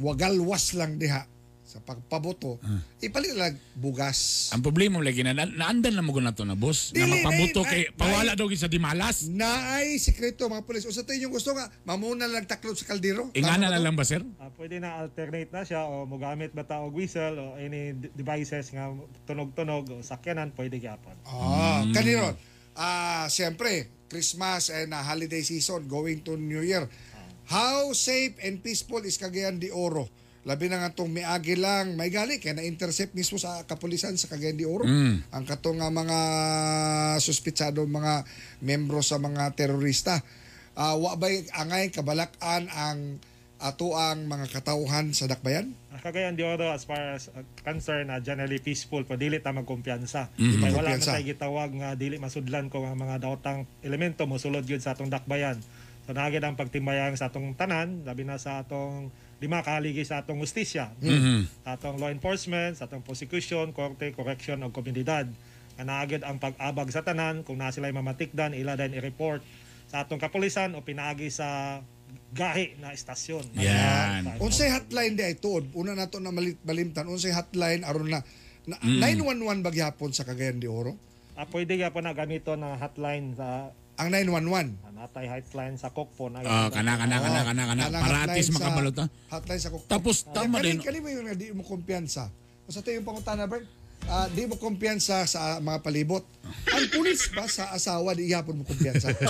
wagalwas lang diha sa pagpaboto. Ipalit lang bugas.
Ang problema mo lagi na na- naandan na mo na to na boss. Na
Dili,
mapabuto
nay-
kay pawala daw sa dimalas.
Naay sikreto mga pulis. O sa tayo yung gusto nga, mamuna lang taklop sa kaldero.
Ingana na lang ba sir?
Ah, pwede na alternate na siya o mogamit ba ta og whistle o any d- devices nga tunog-tunog o sakyanan pwede gyapon.
Ah, kanino? Ah, siyempre, Christmas and ah, holiday season going to New Year. How safe and peaceful is Cagayan de Oro? Labi na nga itong miagi lang, may gali, kaya na-intercept mismo sa kapulisan sa Cagayan de Oro. Ang katong nga mga suspitsado, mga membro sa mga terorista. Ah, wa ba'y angay kabalakan ang ato ang mga katauhan sa dakbayan?
Ah, Kagayan di Oro as far as uh, concern na generally peaceful pero dili ta magkumpiyansa.
Mhm.
Kay wala man
Magkumpiyansa.
tay gitawag nga dili masudlan ko nga mga daotang elemento mosulod gyud sa atong dakbayan. So naagid ang pagtimbayang sa atong tanan, labi na sa atong lima kahaligi sa atong justisya. Sa atong law enforcement, sa atong prosecution, korte, correction ug komunidad. Nga naagid ang pag-abag sa tanan kung na sila mamatikdan ila din i-report sa atong kapulisan o pinaagi sa gahi na estasyon.
Yan.
Unsay hotline di ay tuod. Una nato na malit balimtan unsay hotline aron na, na 911 bagyapon sa Cagayan de Oro.
Ah, pwede nga po na gamito na hotline sa
Ang 911.
ah, natay hotline sa Kokpo na
Ah, kana kana kana kana kana
Kanang
para
hotline
at least
sa-
makabalot ha.
Hotline sa Kokpo.
Tapos tama
kani,
din.
Kani mo yung di mo kumpiyansa. Sa tayo yung pangutana, Bert, ah, di mo kumpiyansa sa mga palibot. Ang pulis ba sa asawa di yapon mo kumpiyansa? *laughs*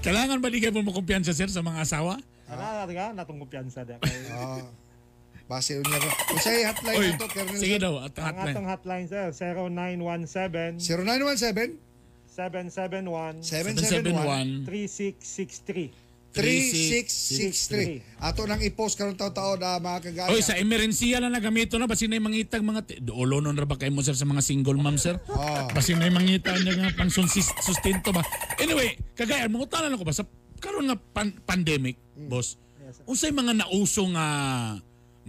Kailangan ba di kayo mo kumpiyansa sir sa mga asawa?
Ana nga natong kumpiyansa da kay
Ah, base yun niya. Unsay hotline
Oy,
nato, Colonel?
sige daw at
ang
hotline.
atong hotline sir 0917
0917
771
771
3663.
3663. Ato nang i-post karon taw-taon na mga kagaya.
Oy, sa emerhensiya na nagamito na basin na mangitag mga ti- olonon ra ba kay mo sir sa mga single mom sir?
Ah.
Basin na mangita niya nga pang sunsis- sustento ba. Anyway, kagaya mo tanan ko ba sa karon nga pan- pandemic, boss. Unsay mga nauso nga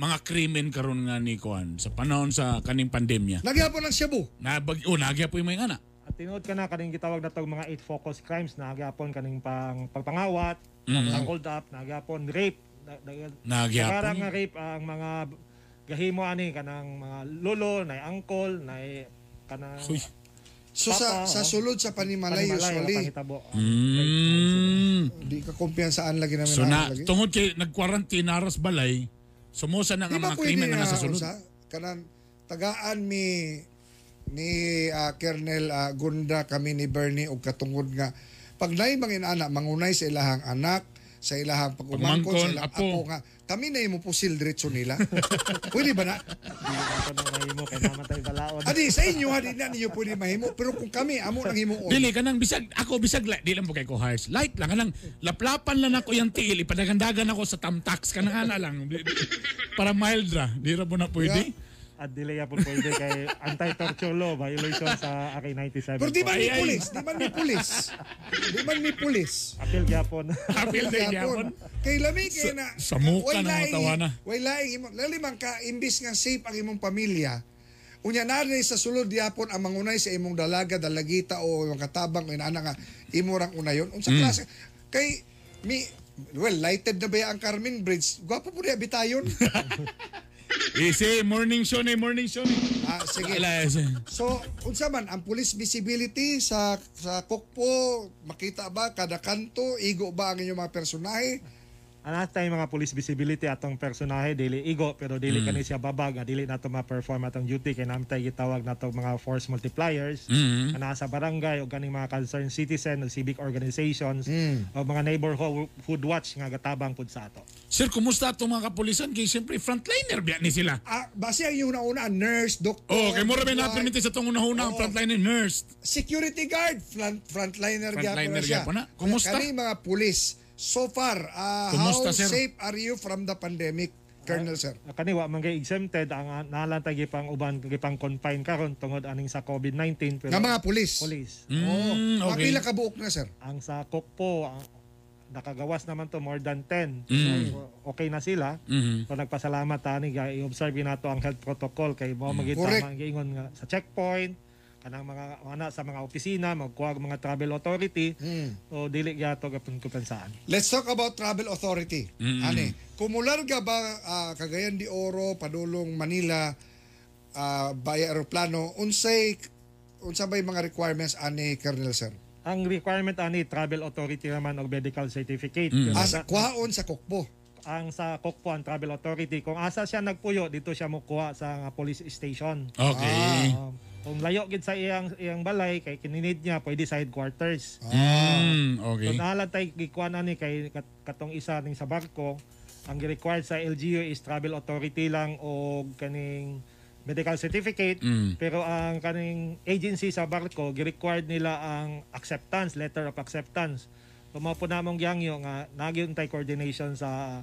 mga krimen karon nga ni Kuan sa panahon sa kaning pandemya.
Nagyapon ng Cebu.
Nabag o nagya po yung ana.
At tinuod ka na kaning gitawag na tong mga eight focus crimes na agapon kaning pang pagpangawat,
Mhm.
ang hold up, na agapon rape. Na, na,
Nagyapon.
Karang nga rape ang mga gahimo ani kanang mga lolo, na uncle, na kanang
Uy.
So sa
Papa,
sa
oh.
sulod sa Panimalay,
panimalay,
usually,
pangitabo.
Mm.
di ka kumpiyansaan lagi namin
So na
lagi.
tungod kay nag-quarantine aras balay, sumusa na
ba
mga krimen na nasa
unsa? Kanan tagaan mi ni ah, Colonel ah, Gunda kami ni Bernie og katungod nga pag nay mga inana mangunay sa ilahang anak sa ilahang pagumangkon sa ilang
apo.
apo nga kami na imo pusil diretso nila. *laughs* Pwede ba na?
Ka nang mahimo kay naman tayo balaod.
Adi sa inyo ha di na niyo pwede mahimo pero kung kami amo nang himuon.
Dili kanang bisag ako bisag light di lang po kay ko harsh. Light lang kanang laplapan lang ako yung tiil ipadagandagan ako sa tamtax kanang ana lang. Para mild ra. Di ra po na pwede.
At dili ya po pwede kay anti-torture law violation sa RA 97.
Pero di man
Ay,
ni pulis, di man ni pulis. Di man ni pulis.
Appeal gyapon.
Apil din
Yapon.
yapon.
Kay lami kay na
sa muka mga
laing-
tawana.
Way laing imo lalimang ka imbis nga safe ang imong pamilya. Unya na rin sa sulod yapon ang mangunay sa imong dalaga, dalagita o yung katabang o inana nga imo rang unayon. Unsa
Mm.
klase kay mi well lighted na ba ang Carmen Bridge? Gwapo po niya bitayon. *laughs*
Easy, morning show ni, morning show ni.
ah, sige.
Easy.
So, unsa man ang police visibility sa sa Kokpo, makita ba kada kanto, igo ba ang inyong mga personahe?
Ana tay mga police visibility atong personahe dili igo pero dili kani siya babag nga dili nato ma-perform atong duty kay namin tay gitawag nato mga force multipliers
Mhm.
nga nasa barangay o kaning mga concerned citizen o civic organizations
Mm.
o mga neighborhood watch nga gatabang pud sa ato.
Sir, kumusta itong mga kapulisan? Kay siyempre frontliner biya ni sila.
Ah, base ang yung una nurse, doctor.
Oh, kay mura ba
midwife,
natin sa itong unahuna ang
Oo.
frontliner nurse.
security guard, front, frontliner
Frontliner
gyapon na siya.
na. Kumusta?
Kani mga pulis, so far, ah,
Kumusta,
how
sir?
safe are you from the pandemic, Colonel Sir?
Kani wa man kay exempted ang nalantay gipang uban gipang confine karon tungod aning sa COVID-19 pero
Nga mga pulis.
police.
Oh,
Mm, okay.
Kapila ka buok na, sir?
Ang sa Kokpo ang nakagawas naman to more than 10.
Mm.
So, okay na sila.
Mhm.
So nagpasalamat tani ga i-observe nato ang health protocol kay mo magita
Correct.
mga giingon nga sa checkpoint kanang mga ana sa mga opisina magkuha ang mga travel authority
Mm.
so dili gyud to gapon kumpensaan.
Let's talk about travel authority. Ani, kumularga ba ah, Cagayan de Oro, Padulong, Manila, uh, by aeroplano, unsay unsa bay mga requirements ani Colonel Sir?
Ang requirement ani travel authority naman og medical certificate.
Mm.
Kaya
As
sa-
kuhaon sa Kokbo.
ang sa Kokpo ang travel authority kung asa siya nagpuyo dito siya mokuha sa police station.
Okay.
Um, kung layo gid sa iyang iyang balay kay kininid niya pwede sa headquarters.
Mm,
So
okay.
nahalat tay gikuan ani kay kat- katong isa ning sa barko ang required sa LGU is travel authority lang o kaning medical certificate
Mm.
pero ang kaning agency sa barko gi-required nila ang acceptance letter of acceptance so mao po namong giyangyo nga nagyon tay coordination sa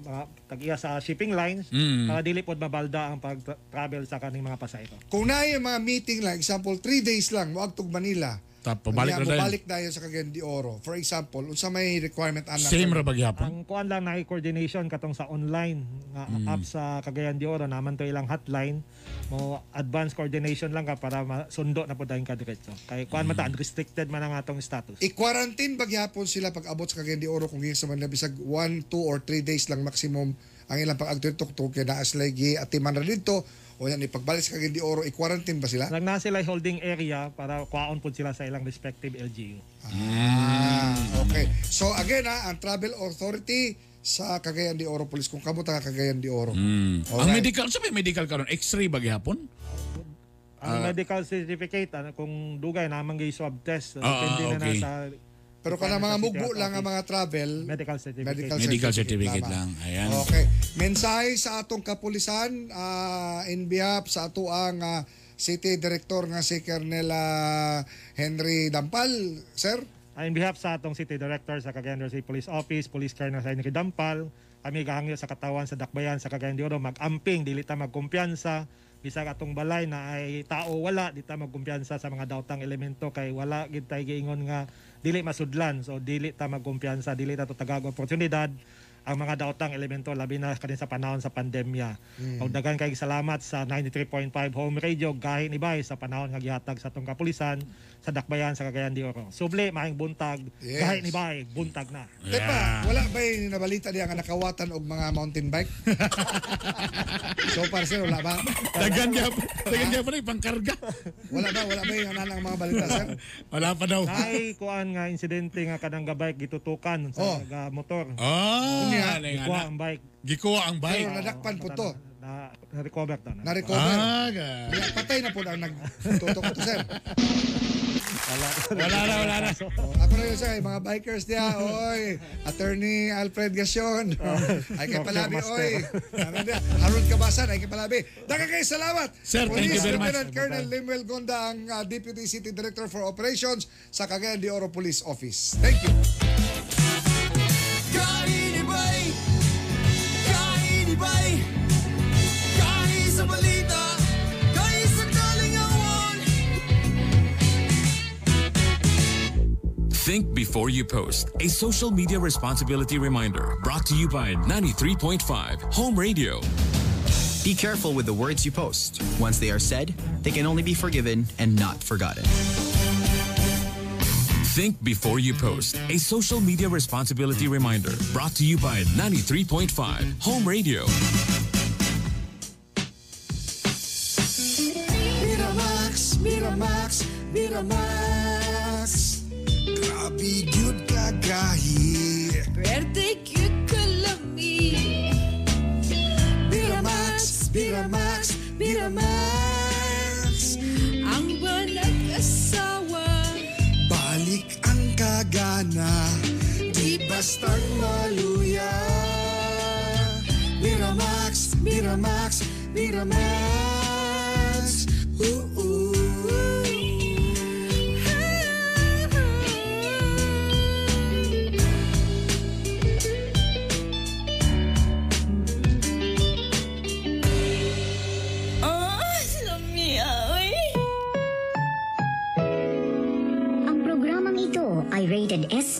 mga tag-iya sa shipping lines
Mm.
para dili pod mabalda ang pag-travel sa kaning mga pasahero
Kung na yung mga meeting lang, example, 3 days lang, muagtog Manila.
Tapos pabalik na
mabalik na yun sa Cagayan de Oro. For example, unsa may requirement anak?
Same ra ba gyapon?
Ang kuan lang na coordination katong sa online nga
Mm.
app sa Cagayan de Oro naman to ilang hotline mo advance coordination lang ka para masundo na po dahil ka diretso. Kay kuan
Mm.
man ta unrestricted man ang atong status.
I-quarantine ba gyapon sila pag abot sa Cagayan de Oro kung sa Manila bisag 1, 2 or 3 days lang maximum ang ilang pag-agtutok kaya naas lagi at timan na dito o yan ipagbalik sa Cagayan de Oro i-quarantine ba sila?
Lang na sila holding area para kuaon po sila sa ilang respective LGU.
Ah, okay. So again ha, ang travel authority sa Cagayan de Oro Police kung kamot ang Cagayan de Oro.
Mm. Ang
Alright.
medical, sa may medical karon X-ray ba gyapon?
Ang medical certificate ano, kung dugay namang gi swab test
Ah,
depende na
okay.
na sa
Pero kana mga mugbo lang ang mga travel,
medical certificate.
medical,
Medical certificate
tama.
lang. Ayan.
Okay. Mensahe sa atong kapulisan ah, in behalf sa ato ang ah, City Director nga si Colonel Henry Dampal, sir.
In behalf sa atong City Director sa Cagayan City Police Office, Police Colonel Henry Dampal, kami gahangyo sa katawan sa Dakbayan sa Cagayan de Oro, mag-amping, dili ta magkumpiyansa, bisag atong balay na ay tao wala, di ta magkumpiyansa sa mga daotang elemento kay wala gid tay giingon nga dili masudlan. So dili ta magkumpiyansa, dili ta to tagag oportunidad ang mga daotang elemento labi na kanin sa panahon sa pandemya. Mm. dagan kay salamat sa 93.5 Home Radio gahi ni Bay sa panahon nga gihatag sa atong kapulisan sa Dakbayan sa Cagayan de Oro. Suble maayong buntag,
Yes.
gahi ni Bay, buntag na.
Tepa, wala ba nabalita diya nga nakawatan og mga mountain bike? *laughs* so far sir, wala ba?
Dagan gyapon. Dagan gyapon ay pangkarga.
Wala ba? Wala ba yung anang mga balita sir?
Wala pa daw.
Nay kuan nga insidente nga kanang gabike gitutukan sa
Oh.
motor.
Ah, Nga
Gikuha
na.
ang bike.
Gikuha ang
Pero
bike.
nadakpan po to.
Na, na recover ta na.
Na-recover.
Ah, ga.
Kaya patay na po ang nagtutok to sir.
Wala,
Wala na, wala na. *laughs*
Oh, ako na yun sir, mga bikers diya, oy, Attorney Alfred Gasyon, ay kay Palabi, oy, ano Harold Kabasan, ay kay Palabi. Daga kayo salamat.
Sir, thank you
Police
very much.
Lieutenant Colonel Limuel Gonda, ang uh, Deputy City Director for Operations sa Cagayan de Oro Police Office. Thank you.
Think before you post. A social media responsibility reminder brought to you by 93.5 Home Radio.
Be careful with the words you post. Once they are said, they can only be forgiven and not forgotten.
Think before you post. A social media responsibility reminder brought to you by 93.5 Home Radio.
Miramax, Miramax, Miramax. Grabe gyud kagahi.
Pwede cute kalami.
Miramax, Miramax, Miramax.
Ang
kagana, di bastang maluya. Miramax, Miramax, Miramax.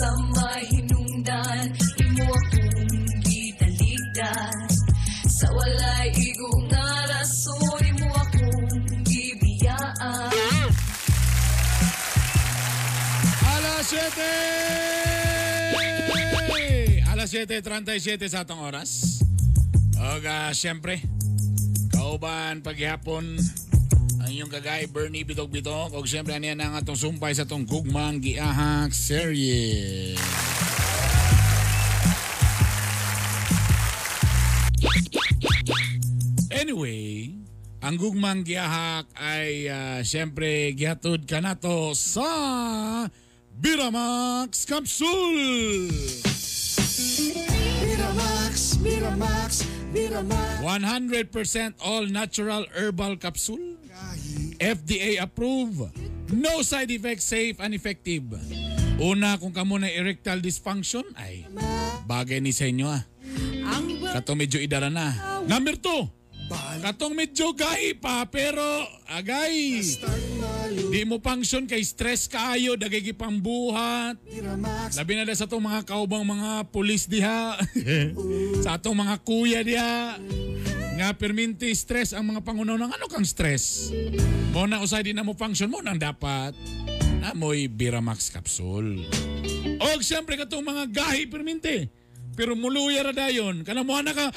Unsa mahinungdan imo akong gitaligdan Sa walay igo nga imo akong gibiyaan
Alas 7! Alas 7.37 sa atong oras. Og uh, siyempre, kauban paghihapon ang inyong kagay Bernie Bitog-Bitog og siyempre aniya na ang atong sumpay sa atong gugmang giahak serye. Anyway, ang gugmang giahak ay ah, siyempre gihatod kanato sa Biramax Capsule.
Miramax, Miramax, Miramax.
100% all natural herbal capsule. FDA approved. No side effects, safe and effective. Una, kung kamo na erectile dysfunction, ay bagay ni sa inyo ah. Katong medyo idara na. Number two, katong medyo gahi pa pero agay. Di mo function kay stress kaayo, dagay gipang buhat. Labi na sa itong mga kaubang mga pulis diha. *laughs* sa atong mga kuya diha. Nga perminti stress ang mga pangunaw ng ano kang stress. Mo na usay di na mo function mo nang dapat na mo'y Biramax capsule. O siyempre katong mga gahi perminti. Pero muluya ra dayon. Kana *gasps* mo na ka,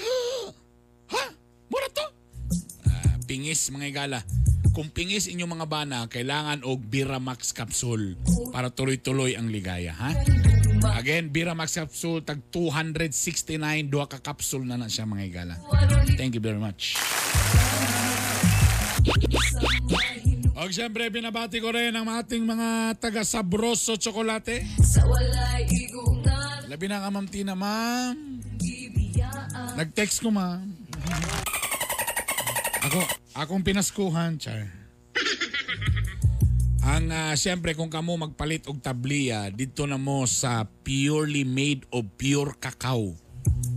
ha? Mura to? Ah, pingis mga igala. Kung pingis inyong mga bana, kailangan og Biramax capsule para tuloy-tuloy ang ligaya, ha? Again, Biramax capsule tag 269 duha ka capsule na na siya mga igala. Thank you very much. Og siyempre, binabati ko rin ang ating mga taga Sabroso Chocolate. Labi na ka, Ma'am Tina, ma'am. Nag-text ko, ma'am. Ako, akong pinaskuhan, char. Ang ah, siyempre kung kamo magpalit og tabliya dito na mo sa purely made of pure cacao.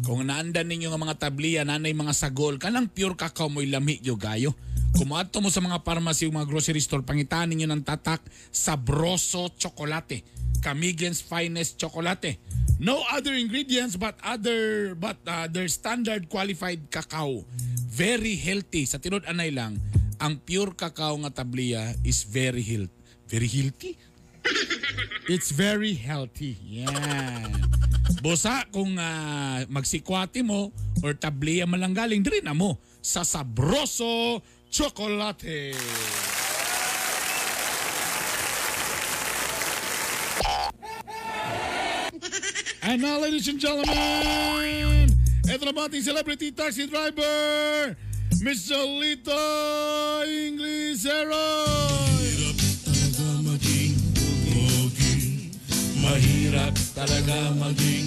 Kung naandan ninyo nga mga tabliya nanay mga sagol kanang pure cacao mo'y lami yo gayo. Kung moadto mo sa mga pharmacy o mga grocery store pangitaan ninyo ng tatak Sabroso Chocolate. Camigen's finest chocolate. No other ingredients but other but uh, their standard qualified cacao. Very healthy. Sa tinod anay lang, ang pure cacao nga tabliya is very healthy. Very healthy? It's very healthy. Yan. Busa kung ah, magsikwati mo or tabliya man lang galing, diri na mo sa Sabroso Chocolate. And now, ladies and gentlemen, ito na ba ating celebrity taxi driver, Mr. Lito Inglisero. Mahirap talaga maging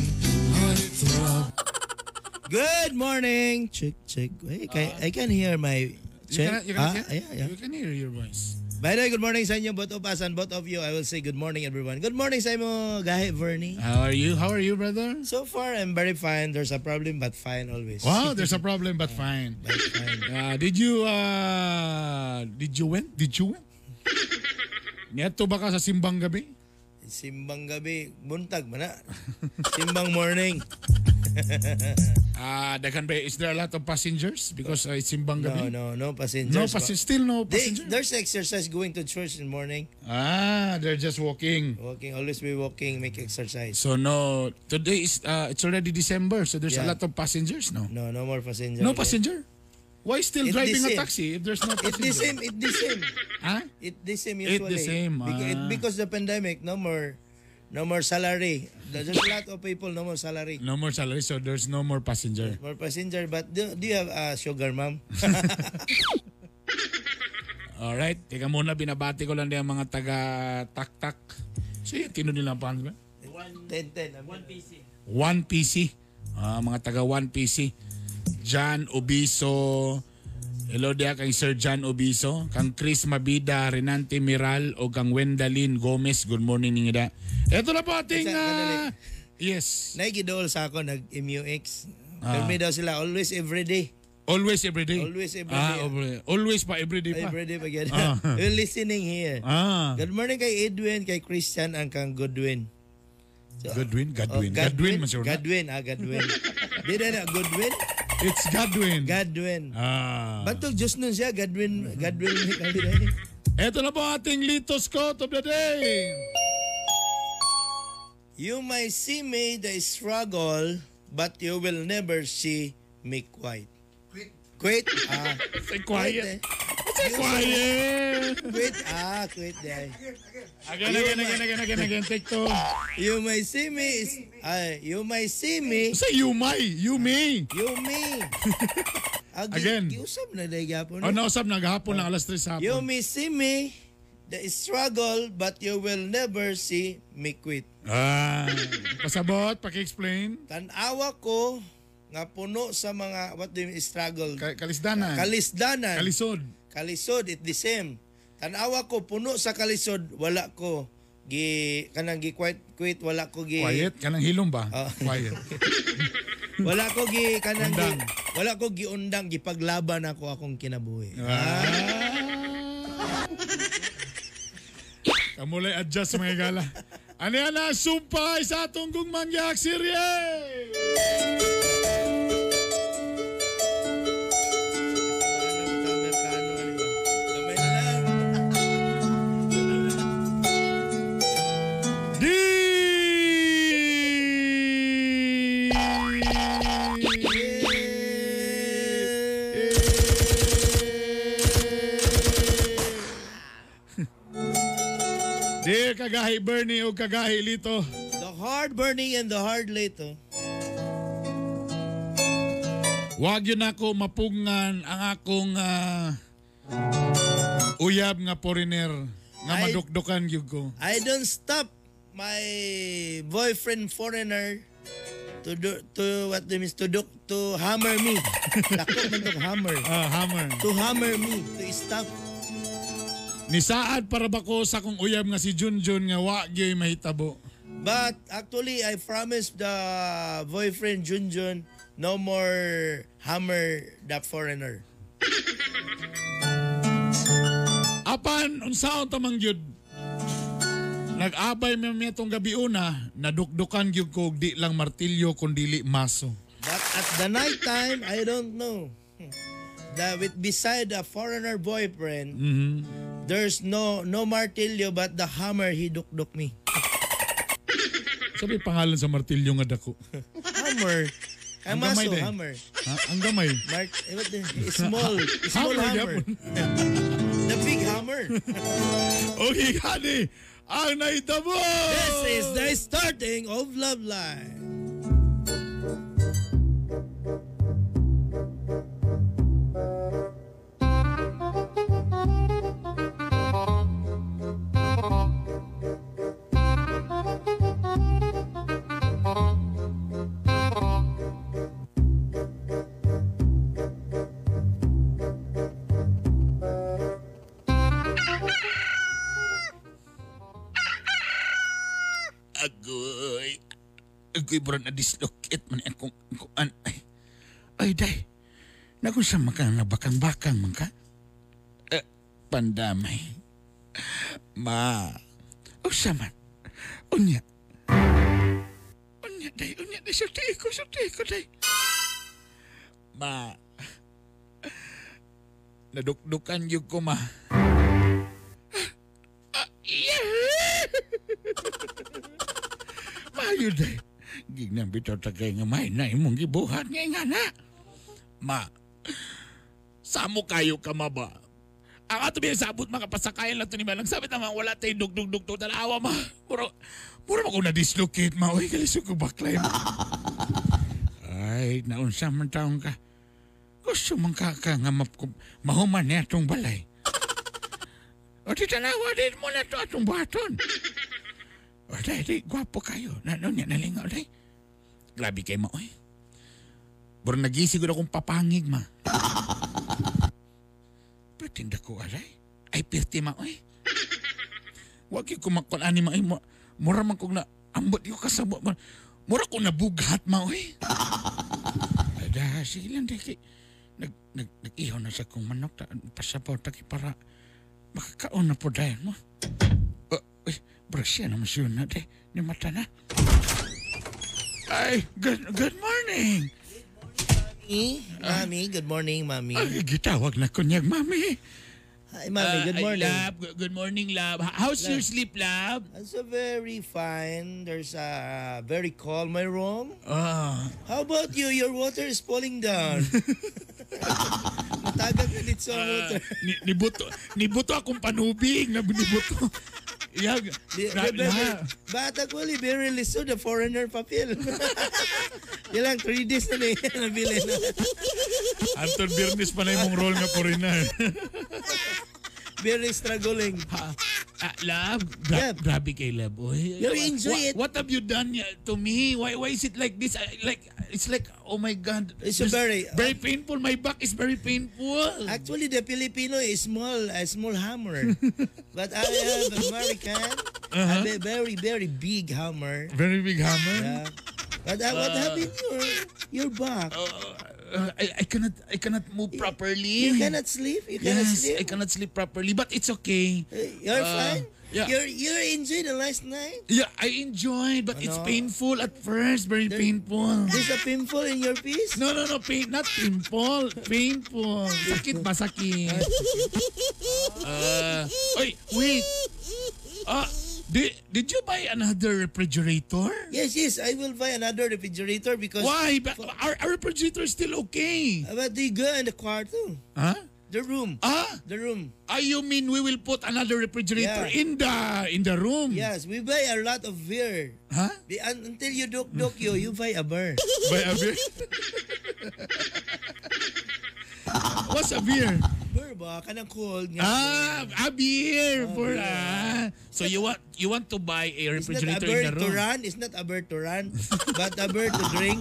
heartthrob. *laughs*
Good morning. Check, check. Wait, can, I can hear my
You
check.
can, you can,
ah,
hear-
yeah, yeah.
you can hear your voice.
By the way, good morning sa inyo both of us and both of you. I will say good morning everyone. Good morning sa imo gahe Vernie.
How are you? How are you, brother?
So far, I'm very fine. There's a problem but fine always.
Wow, *laughs* there's a problem but fine. Uh, did you uh did you win? Did you win? *laughs* Neto ba ka sa simbang gabi?
Simbang gabi, buntag man na. *laughs* Simbang morning. *laughs*
Ah, daghan ba is there a lot of passengers because uh, it's simbang gabi?
No, no, no passengers.
No passenger, still no
They- there's exercise going to church in morning.
Ah, they're just walking.
Walking, always be walking, make exercise.
So no, today is uh, it's already December, so there's a
Yeah.
lot of passengers, no?
No, no more passenger.
No passenger. Why still
It
driving a taxi if there's no
It the same, it the same.
Huh?
It the same
It
usually.
the same,
Beca- it-
ah.
because the pandemic, no more No more salary. There's a lot of people no more salary.
No more salary, so there's no more passenger.
More passenger, but do, do you have a sugar ma'am? *laughs*
Alright, teka muna, binabati ko lang din ang mga taga tak-tak. So yun, tino nilang pangalan ba?
10-10.
One PC. Ah, mga taga One PC. John Obiso. Hello dia kay Sir John Obiso. Kang Chris Mabida, Renante Miral o kang Wendalyn Gomez. Good morning ninyo da. Ito na po ating...
Kadali.
yes.
Naigidol sa ako, nag-MUX.
Ah.
Kami daw sila, always everyday.
Always everyday.
Always everyday.
Ah, every- always pa everyday pa.
Everyday pa yan.
Ah. *laughs*
We're listening here.
Ah.
Good morning kay Edwin, kay Christian, ang kang Goodwin. So,
Godwin, Godwin.
Oh,
Godwin, siya na.
Godwin, ah, Godwin. *laughs* Di na na, Goodwin?
It's Godwin.
Godwin.
Ah.
Bantog Diyos nun siya, Godwin, Godwin.
Ito na po ating Litos Quote of the Day.
You may see me the struggle, but you will never see me quite. Quit. Quit? *laughs* Ah.
Say quiet.
eh.
Quiet.
Quit. Ah, quit there.
Again, again, again, again, again, again. Take two.
You may see me. is- Ay, you may see me.
Say you may. You may.
You me.
Again.
Giusap na dahil gapon.
Oh, nausap na gahapon ng alas 3
You
hapon.
may see me the struggle, but you will never see me quit.
Ah, pasabot, paki-explain.
Tanawa ko nga puno sa mga what do you mean, struggle?
Kalisdanan.
Kalisdanan.
Kalisod.
Kalisod it the same. Tanawa ko puno sa kalisod wala ko gi kanang gi quit quit wala ko gi
Quiet, kanang hilom ba?
Ah.
Quiet. *laughs*
wala ko gi kanang gi,
Undang.
wala ko gi undang gipaglaban ako akong kinabuhi.
Kamulay adjust mga gala. Ano yan na sumpay sa atong gugmangyak sirye? Dear kagahi Bernie o kagahi Lito.
The hard burning and the hard later.
Wag yun ako mapungan ang akong ah, uyab nga foreigner nga
Ay-
madukdukan gyud ko.
I don't stop my boyfriend foreigner to do to what they means to do to hammer me. *laughs* Dako man hammer.
Ah, hammer.
To hammer me to stop.
Ni saad para ba ko sa kong uyab nga si Junjun nga wa gyud mahitabo.
But actually I promised the boyfriend Junjun no more hammer the foreigner. *laughs*
Apan unsaon ta man gyud Nag-abay mi mi gabi una, nadukdukan gyud ko og di lang martilyo kundi dili maso.
But at the night time I don't know. *laughs* That with beside a foreigner boyfriend
Mhm.
There's no no martilyo but the hammer he dukduk me.
Sabi pangalan sa martilyo nga dako.
Hammer.
Ang
maso,
gamay din.
hammer.
Ha? Ang gamay.
Mark, eh, what the, small, *laughs* small
Hammer,
hammer. *laughs* the big hammer.
Okay, gani. Ang naitabo!
This is the starting of Love Line.
Agoy bro na dislocate man akong kuan. Ay, ay day. Nakon sa maka nga bakang-bakang man ka. Eh, pandamay. Ma. Usa man. Unya. Unya day, unya day. Sulti ko, sulti ko day. Ma. Nadukdukan yung ko ma. *laughs* Mayo day. Gignan bitaw tagay nga may na imong gibuhat nga nga na. Ma, samo kayo ka maba. Ang ato biya sabot makapasakayan lang to ni Malang. Sabi naman, wala tayo dugdug-dugtog. Dalawa ma. Muro, muro mo ko na-dislocate ma. Uy, kalisog ko baklay mo. Ay, naunsa man taong ka. Gusto mong kaka nga mahuman niya itong balay. O di tanawa din mo na ito atong baton. O di, di, gwapo kayo. Ano niya, nalingaw di. Grabe kayo mo, oy. Bro, nagisiguro akong papangig, ma. Pero tinda ko, alay. Ay, pirti, ma, oy. Huwag yung kumakon ani, ma. Mu- Mura man kong na, ambot yung kasabot, ma. Mura kong nabugat, ma, oy. Ada, sige lang, kay- Nag, nag, nag-ihaw na sa kong manok. Ta, pasaport, taki, para makakaon na po dahil mo. Uh, uy, bro, siya naman siya na, di. Ni mata na. Ay, good, good morning.
Mami, Mami, good morning, Mami.
Ay, gitawag na ko niyag, mami.
Hi, Mami, good
Ah, ay,
morning.
love, good- good morning, love. H- How's your sleep, love?
It's a very fine. There's a very cold my room.
Ah.
How about you? Your water is falling down. *laughs* Matagag na dito sa water.
ni, nibuto, nibuto akong panubig na nibuto. *laughs* La-
Bata ko li, very lisod, the foreigner papel. Yan lang, 3 days na na yan, nabili na.
Anton Birnes pa na yung role nga na. *laughs*
Very struggling. *laughs*
Ah, love, gra- grabe kay love.
You enjoy
what,
it.
What have you done uh, to me? Why why is it like this? I, like it's like oh my god.
It's very-
very painful. My back is very painful.
Actually, the Filipino is small, a small hammer. *laughs* but I am American,
Uh-huh.
a very, very big hammer.
Very big hammer.
Yeah. But uh, what
Uh,
happened your your back?
Uh, I, I cannot I cannot move properly.
You cannot sleep. You cannot
yes,
sleep.
I cannot sleep properly, but it's okay.
You're
Uh,
fine.
Yeah.
You're you're enjoying the last night.
Yeah, I enjoyed, but it's
Ano?
painful at first. Very painful.
There's a pimple in your piece.
No, no, no, pain, not pimple. Painful. Sakit ba sakit? *laughs* Uh, oy, wait. Did, you buy another refrigerator?
Yes, yes. I will buy another refrigerator because.
Why? But our, our refrigerator is still okay.
But they go in the kwarto.
Huh?
The room.
Ah?
The room.
Ah, you mean we will put another refrigerator
Yeah.
in the in the room?
Yes, we buy a lot of beer.
Huh?
Un- until you dok dok yo, you buy a beer.
Buy a beer? *laughs* What's a beer?
Beer ba? Kanang cold. nga.
Ah, a beer for ah. So you want you want to buy a
It's not a
refrigerator
beer
in the
to run. It's not a beer to run, but a beer to drink.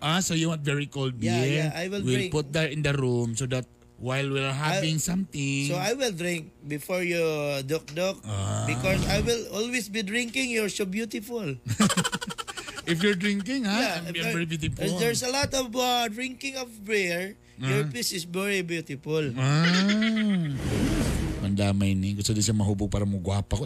Ah, so you want very cold beer?
Yeah, yeah, I will
we'll
drink.
put that in the room so that while we're having something.
So I will drink before you dok dok
Ah.
because I will always be drinking. You're so beautiful. *laughs*
if you're drinking, ha?
Yeah,
I'm
if
very beautiful.
There's, there's a lot of uh, drinking of beer. Your
Ah.
piece is very beautiful.
Ah. Mandamay ni. Gusto din siya mahubog para mo gwapa ko.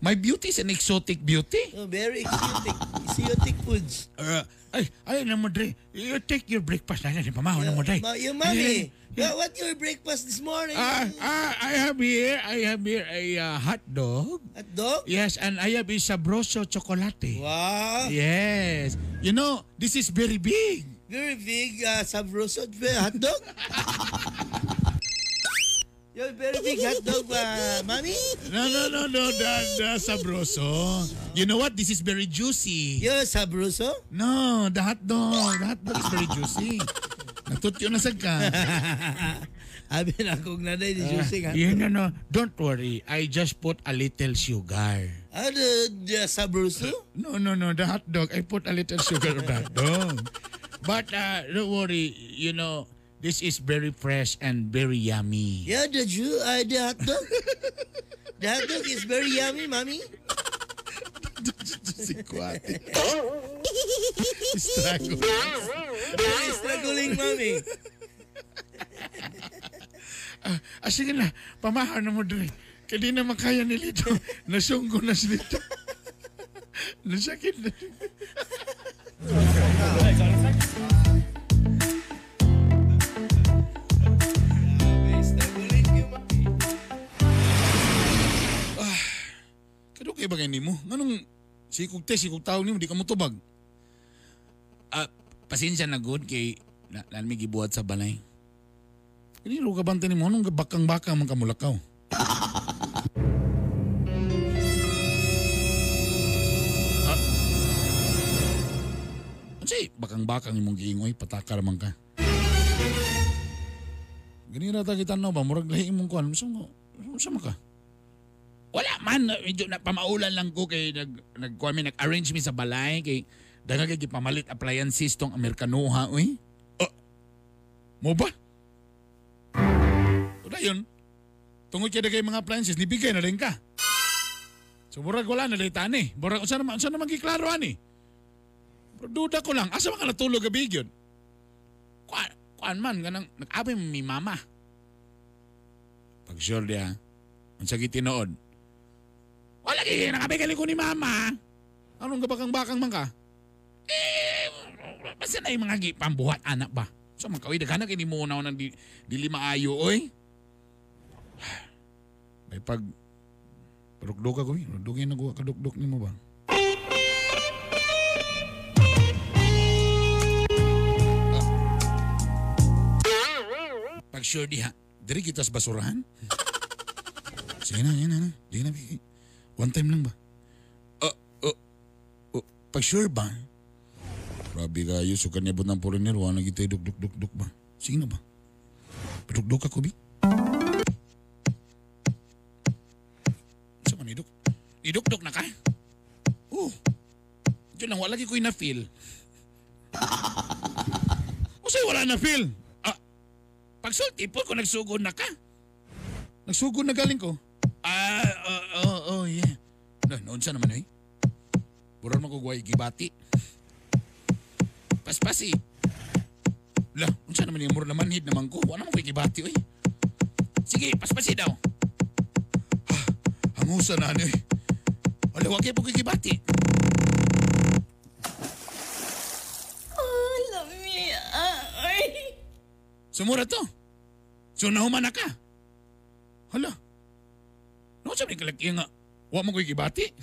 My beauty is an exotic beauty.
Oh, very exotic. exotic foods.
Uh, ay, ay na mo, Dre. You take your breakfast na yan. Pamahaw na mo, Dre.
Ma- your mommy. What, what your breakfast this morning?
Ah, ah, I have here, I have here a uh, hot dog.
Hot dog?
Yes, and I have a sabroso chocolate.
Wow.
Yes. You know, this is very big.
Very big uh, sabroso hot dog. *laughs* Your very big hot dog, uh, mommy?
No, no, no, no, the, the sabroso. You know what? This is very juicy.
Your sabroso?
No, the hot dog. The hot dog is very juicy. Natutyo na sad ka. *laughs*
Abi na kong naday di juicy nga.
Yeah, no, no. Don't worry. I just put a little sugar.
Ah, the, the sabroso?
No, no, no. The hot dog. I put a little sugar on the hot dog. But uh, don't worry. You know, this is very fresh and very yummy.
Yeah, the ju uh, the hot dog. the hot dog is very yummy, mommy. *laughs*
si Kwate. Struggle.
Very struggling, mommy.
Ah, ah, sige na. Pamahan na mo, Dre. Kaya di na makaya ni Lito. Nasunggo na si Lito. Nasakit na. Kado kay bagay nimo? Nganong sikog te, sikog tao nimo, di ka mo tubag? Ah, pasensya na good kay na, nami gibuhat sa balay. Ini ro kabante ni mo nung bakang-bakang man kamulakaw. *laughs* Ah. Unsay bakang-bakang imong giingoy patakar man ka. Ganira ta kita no ba murag lahi imong kuan. Unsa mo? Unsa man ka? Wala man, medyo na pamaulan lang ko kay nag nag kuan mi nag-arrange mi sa balay kay daga kay pamalit appliances tong Amerikanoha uy. Oh. Mo ba? O yun. Tungod kay mga appliances, nibigay na rin ka. So burag wala na dayta ni. Burag unsa naman unsa naman giklaro ani? Duda ko lang, asa man ka natulog gabi gyud? Kuan, kuan man ganang nag-abay mi mama. Pag sure dia, unsa gitinood? Wala kay nakabigali ko ni mama. Anong gabakang-bakang man ka? Eh, basta na yung mga gi- pambuhat anak ba? So magkawid ka na kini mo na ng di, dili maayo oy. *sighs* May pag Rukdok ako eh. Na ko kadukdok ni mo ba? Pag sure diha, diri kita sa basurahan. *laughs* Sige na, yan na, na. Di na, one time lang ba? Uh, uh, uh, pag sure ba? Grabe kayo, so kanyabot ng foreigner, wala na kita duk-duk-duk-duk ba? Sige na ba? Padukdok ako, bi? Sa man, iduk? Idukdok na ka? Oh, Diyan lang, wala ko'y na-feel. *laughs* Sa'yo wala na-feel? Ah, pagsulti po ko nagsugod na ka. Nagsugod na galing ko. Na, noon sa naman eh. Ko guway gibati. Paspasi. La, unsa naman yung mura naman hid naman ko. Wala mo ko'y gibati oy. Sige, paspasi daw. Ah, hangusa na ano eh. Wala, wag kayo po ko'y gibati.
Oh, Lamia. Ay.
Sumura to. So nahuman na ka. Hala. Ano ni kalaki nga? Wa mo ko'y gibati.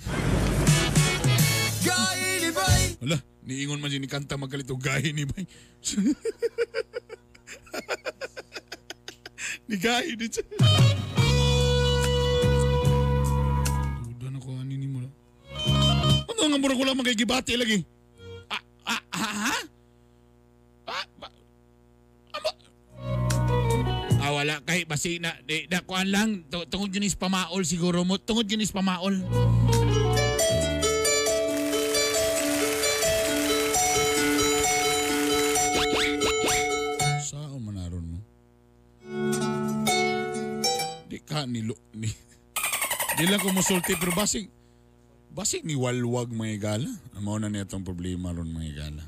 Gahi ni Bay!
Hala, niingon man siya ni kanta magkalito gahi ni Bay. *laughs* ni gahi din siya. Duda na ko ani ni mo. Ano nga mura ko lang magigibati lagi? Basi na di na kuan lang Tu- tungod yun is pamaol siguro mo tungod yun is pamaol. Sao manaron mo? Di ka nilo ni. Di lang ko musulti pero basig basig ni walwag mga igala. Amo na niya tong problema ron mga igala.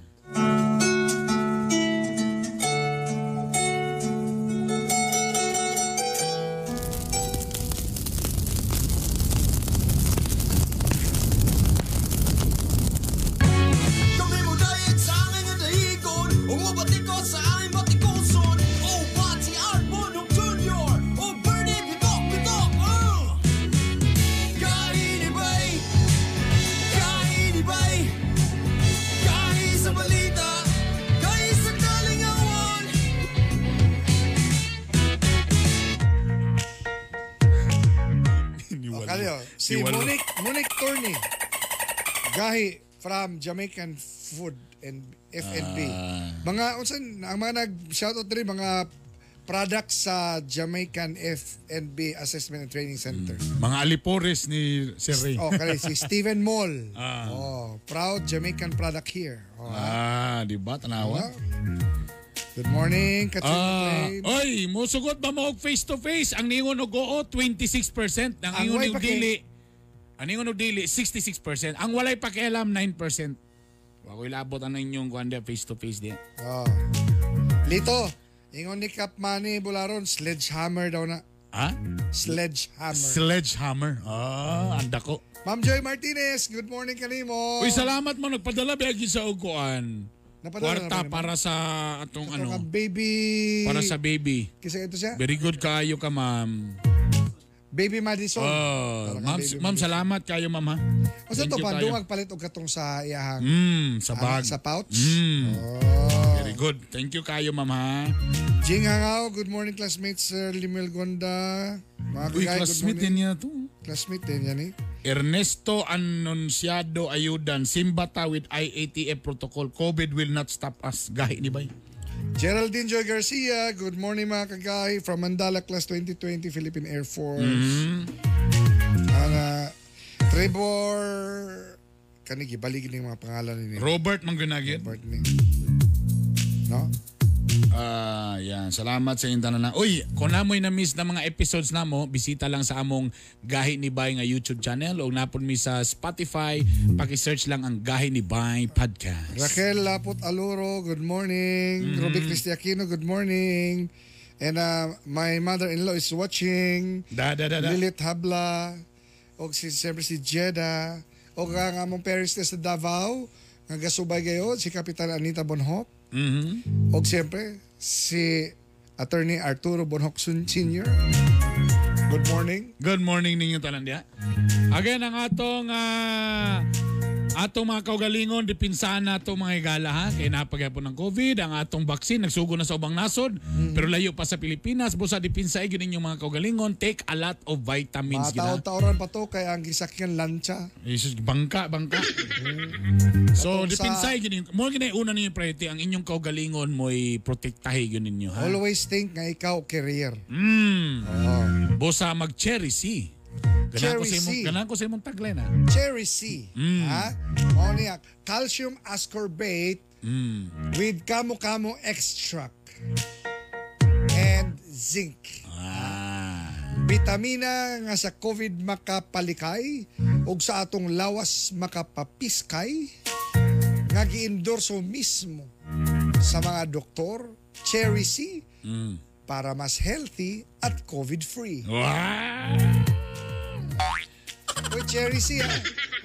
Kalyo, si Monique, Monique Tourney. Gahi from Jamaican Food and F&B. Mga, unsan, ang mga nag-shoutout rin, mga products sa Jamaican F&B Assessment and Training Center.
Mga alipores ni Sir Ray.
Oh, kali si Steven Moll. *laughs*
Ah.
Oh, proud Jamaican product here. Oh,
Ah, di ba? Tanawa?
Good morning, Katrina Plain.
oy, musugot ba mo face to face? Ang ningon og oo 26%, ang ingon og dili. Ang ningon og dili 66%. Ang walay pakialam 9%. Wa ko ilabot ang inyong kuanda face to face diya.
Oh. Lito, ingon ni Kap Manny Bularon, sledgehammer daw na.
Ha?
Sledgehammer.
Sledgehammer. Ah, anda ko.
Ma'am Joy Martinez, good morning kanimo.
Uy, salamat mo nagpadala biagi sa uguan.
Napadala
Kwarta
naman,
para sa atong
Ito
ano,
baby.
para sa baby.
Kasi ito siya.
Very good kayo ka, ma'am.
Baby Madison.
Oh, ma'am, ma'am, salamat kayo, ma'am, ha? Thank
ito
you
pa, dungag palit og katong sa iyahang
Mm, sa
anak
bag.
sa pouch.
Mm.
Oh.
Very good. Thank you kayo, ma'am ha.
Jing Hangao, good morning classmates Sir Limel Gonda. Mga
Uy,
kagay,
classmate din niya to.
Classmate din yan eh.
Ernesto Anunciado Ayudan, Simbata with IATF protocol. COVID will not stop us. Gahi ni bay.
Geraldine Joy Garcia, good morning mga kagay from Mandala Class 2020 Philippine Air Force.
Mhm.
Ana, Trevor, kanigi baligin yung mga pangalan ni
Robert Manggunagin.
Robert ni. No?
Ah, yan. Salamat sa inyong tanan. Uy, kung namoy na miss na mga episodes namo, bisita lang sa among Gahi ni Bay nga YouTube channel o napon mi sa Spotify, paki-search lang ang Gahi ni Bay podcast.
Raquel Lapot Aluro, good morning.
Mhm.
Ruby Cristiaquino, good morning. And uh, my mother-in-law is watching.
Da, da, da, da.
Lilith Habla. O si, siyempre si Jeda. O nga nga mong parents na sa Davao. Nga gasubay gayon, si Kapitan Anita Bonhoc.
Mhm.
O siyempre, si Attorney Arturo Bonhoc Sun- Sr. Good morning.
Good morning ninyo tanan diha. Again ang atong ah, atong mga kaugalingon dipinsahan nato mga higala ha kay napagyapon ng COVID ang atong vaccine nagsugo na sa ubang nasod pero layo pa sa Pilipinas busa dipinsa gyud ninyong mga kaugalingon take a lot of vitamins
Mga
gina.
taon-taoran pa to, kaya ang gisakyan lancha.
Jesus, bangka, bangka.
Atong
so,
sa-
depinsay gini. Mo gini una ninyo priority ang inyong kaugalingon mo'y protektahe gyud ninyo ha.
Always think nga ikaw career.
Mm.
Oh.
Busa mag cherry Ko
Cherry
sa imong
C.
ganan ko sa imong tagline ha.
Cherry C.
Mm.
Ha? O niya, calcium ascorbate
Mm.
with kamo-kamo extract and zinc.
Ah.
Vitamina nga sa COVID makapalikay ug sa atong lawas makapapiskay nga giendorso mismo sa mga doktor Cherry C
Mm.
para mas healthy at COVID-free.
Wow!
Uy, Cherry C ha.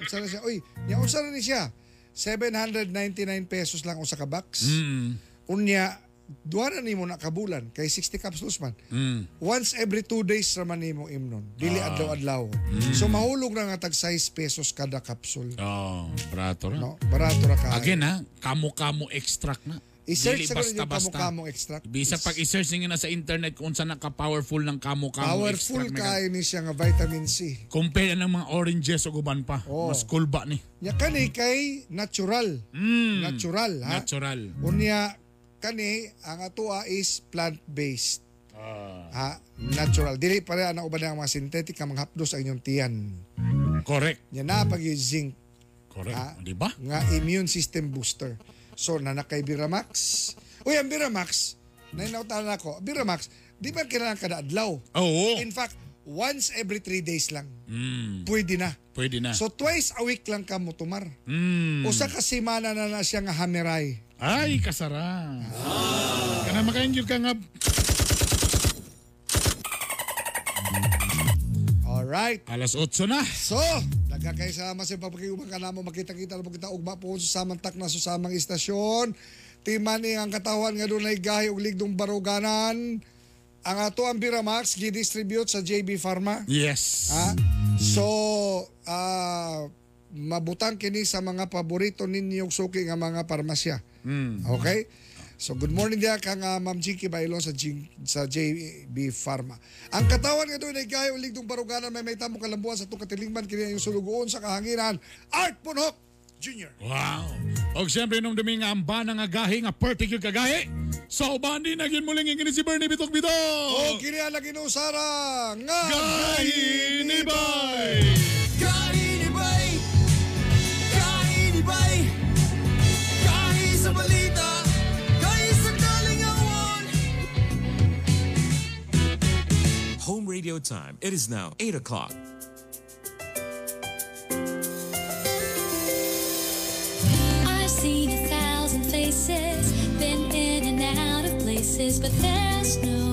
Unsa na siya? Uy, niya unsa na ni siya? 799 pesos lang usa ka box.
Mm.
Unya, duha na nimo na kabulan kay 60 capsules man.
Mm.
Once every two days raman nimo imnon. Dili
Ah.
adlaw-adlaw.
Mm.
So mahulog na nga tag 6 pesos kada capsule.
Oh, barato ra.
No, barato ra ka.
Again ha, kamo-kamo extract na.
I-search sa ganun yung
basta-basta.
kamo-kamo extract.
Bisa pag i-search ninyo na sa internet kung saan naka-powerful ng kamo-kamo
Powerful
extract.
kay ni siya nga vitamin C.
Compare ng mga oranges o guban pa.
Oh.
Mas cool ba ni?
Nya kani kay natural.
Mm.
Natural ha.
Natural.
Unya kani ang atoa is plant-based.
Ah.
Ha, natural. Dili pare ang uban ang mga synthetic nga mga hapdos ang inyong tiyan.
Correct.
Nya na pag zinc
Correct. Di ba?
nga immune system booster. So nanak kay Biramax. Uy, ang Biramax, nainautan ako, Biramax, di ba kailangan kada adlaw?
Oo.
In fact, once every three days lang.
Mm.
Pwede na.
Pwede na.
So twice a week lang ka mo tumar.
Mm.
Usa ka semana na na siya nga hamiray.
Ay, kasara. Kana makaingyod ka nga.
Alright.
Alas 8 na.
So, daga kay sama sa pagpagigubang ka namo makita-kita na kita ugma po sa samang tak na sa samang istasyon. Timan ni ang katawan nga dunay gahi ug ligdong baruganan. Ang ato ang Biramax gi-distribute sa JB Pharma.
Yes.
Ha? So, ah mabutang kini sa mga paborito ninyong suki nga mga parmasya.
Mm.
Okay? So good morning dia kang uh, Ma'am Jinky Bailon sa Jing, sa JB Pharma. Ang katawan nga doon ay gayo ligdong baruganan may may tamo kalambuan sa itong katilingban kini yung sulugoon sa kahanginan. Art Punhok Jr.
Wow. Og siyempre nung dumi nga ang bana nga gahi nga particular kagahi. So bandi na gyud muling ingini si Bernie Bitok Bitok.
O kini ang lagi usara nga
Gahi ni Bay.
Home radio time. It is now 8 o'clock.
I've seen a thousand faces, been in and out of places, but there's no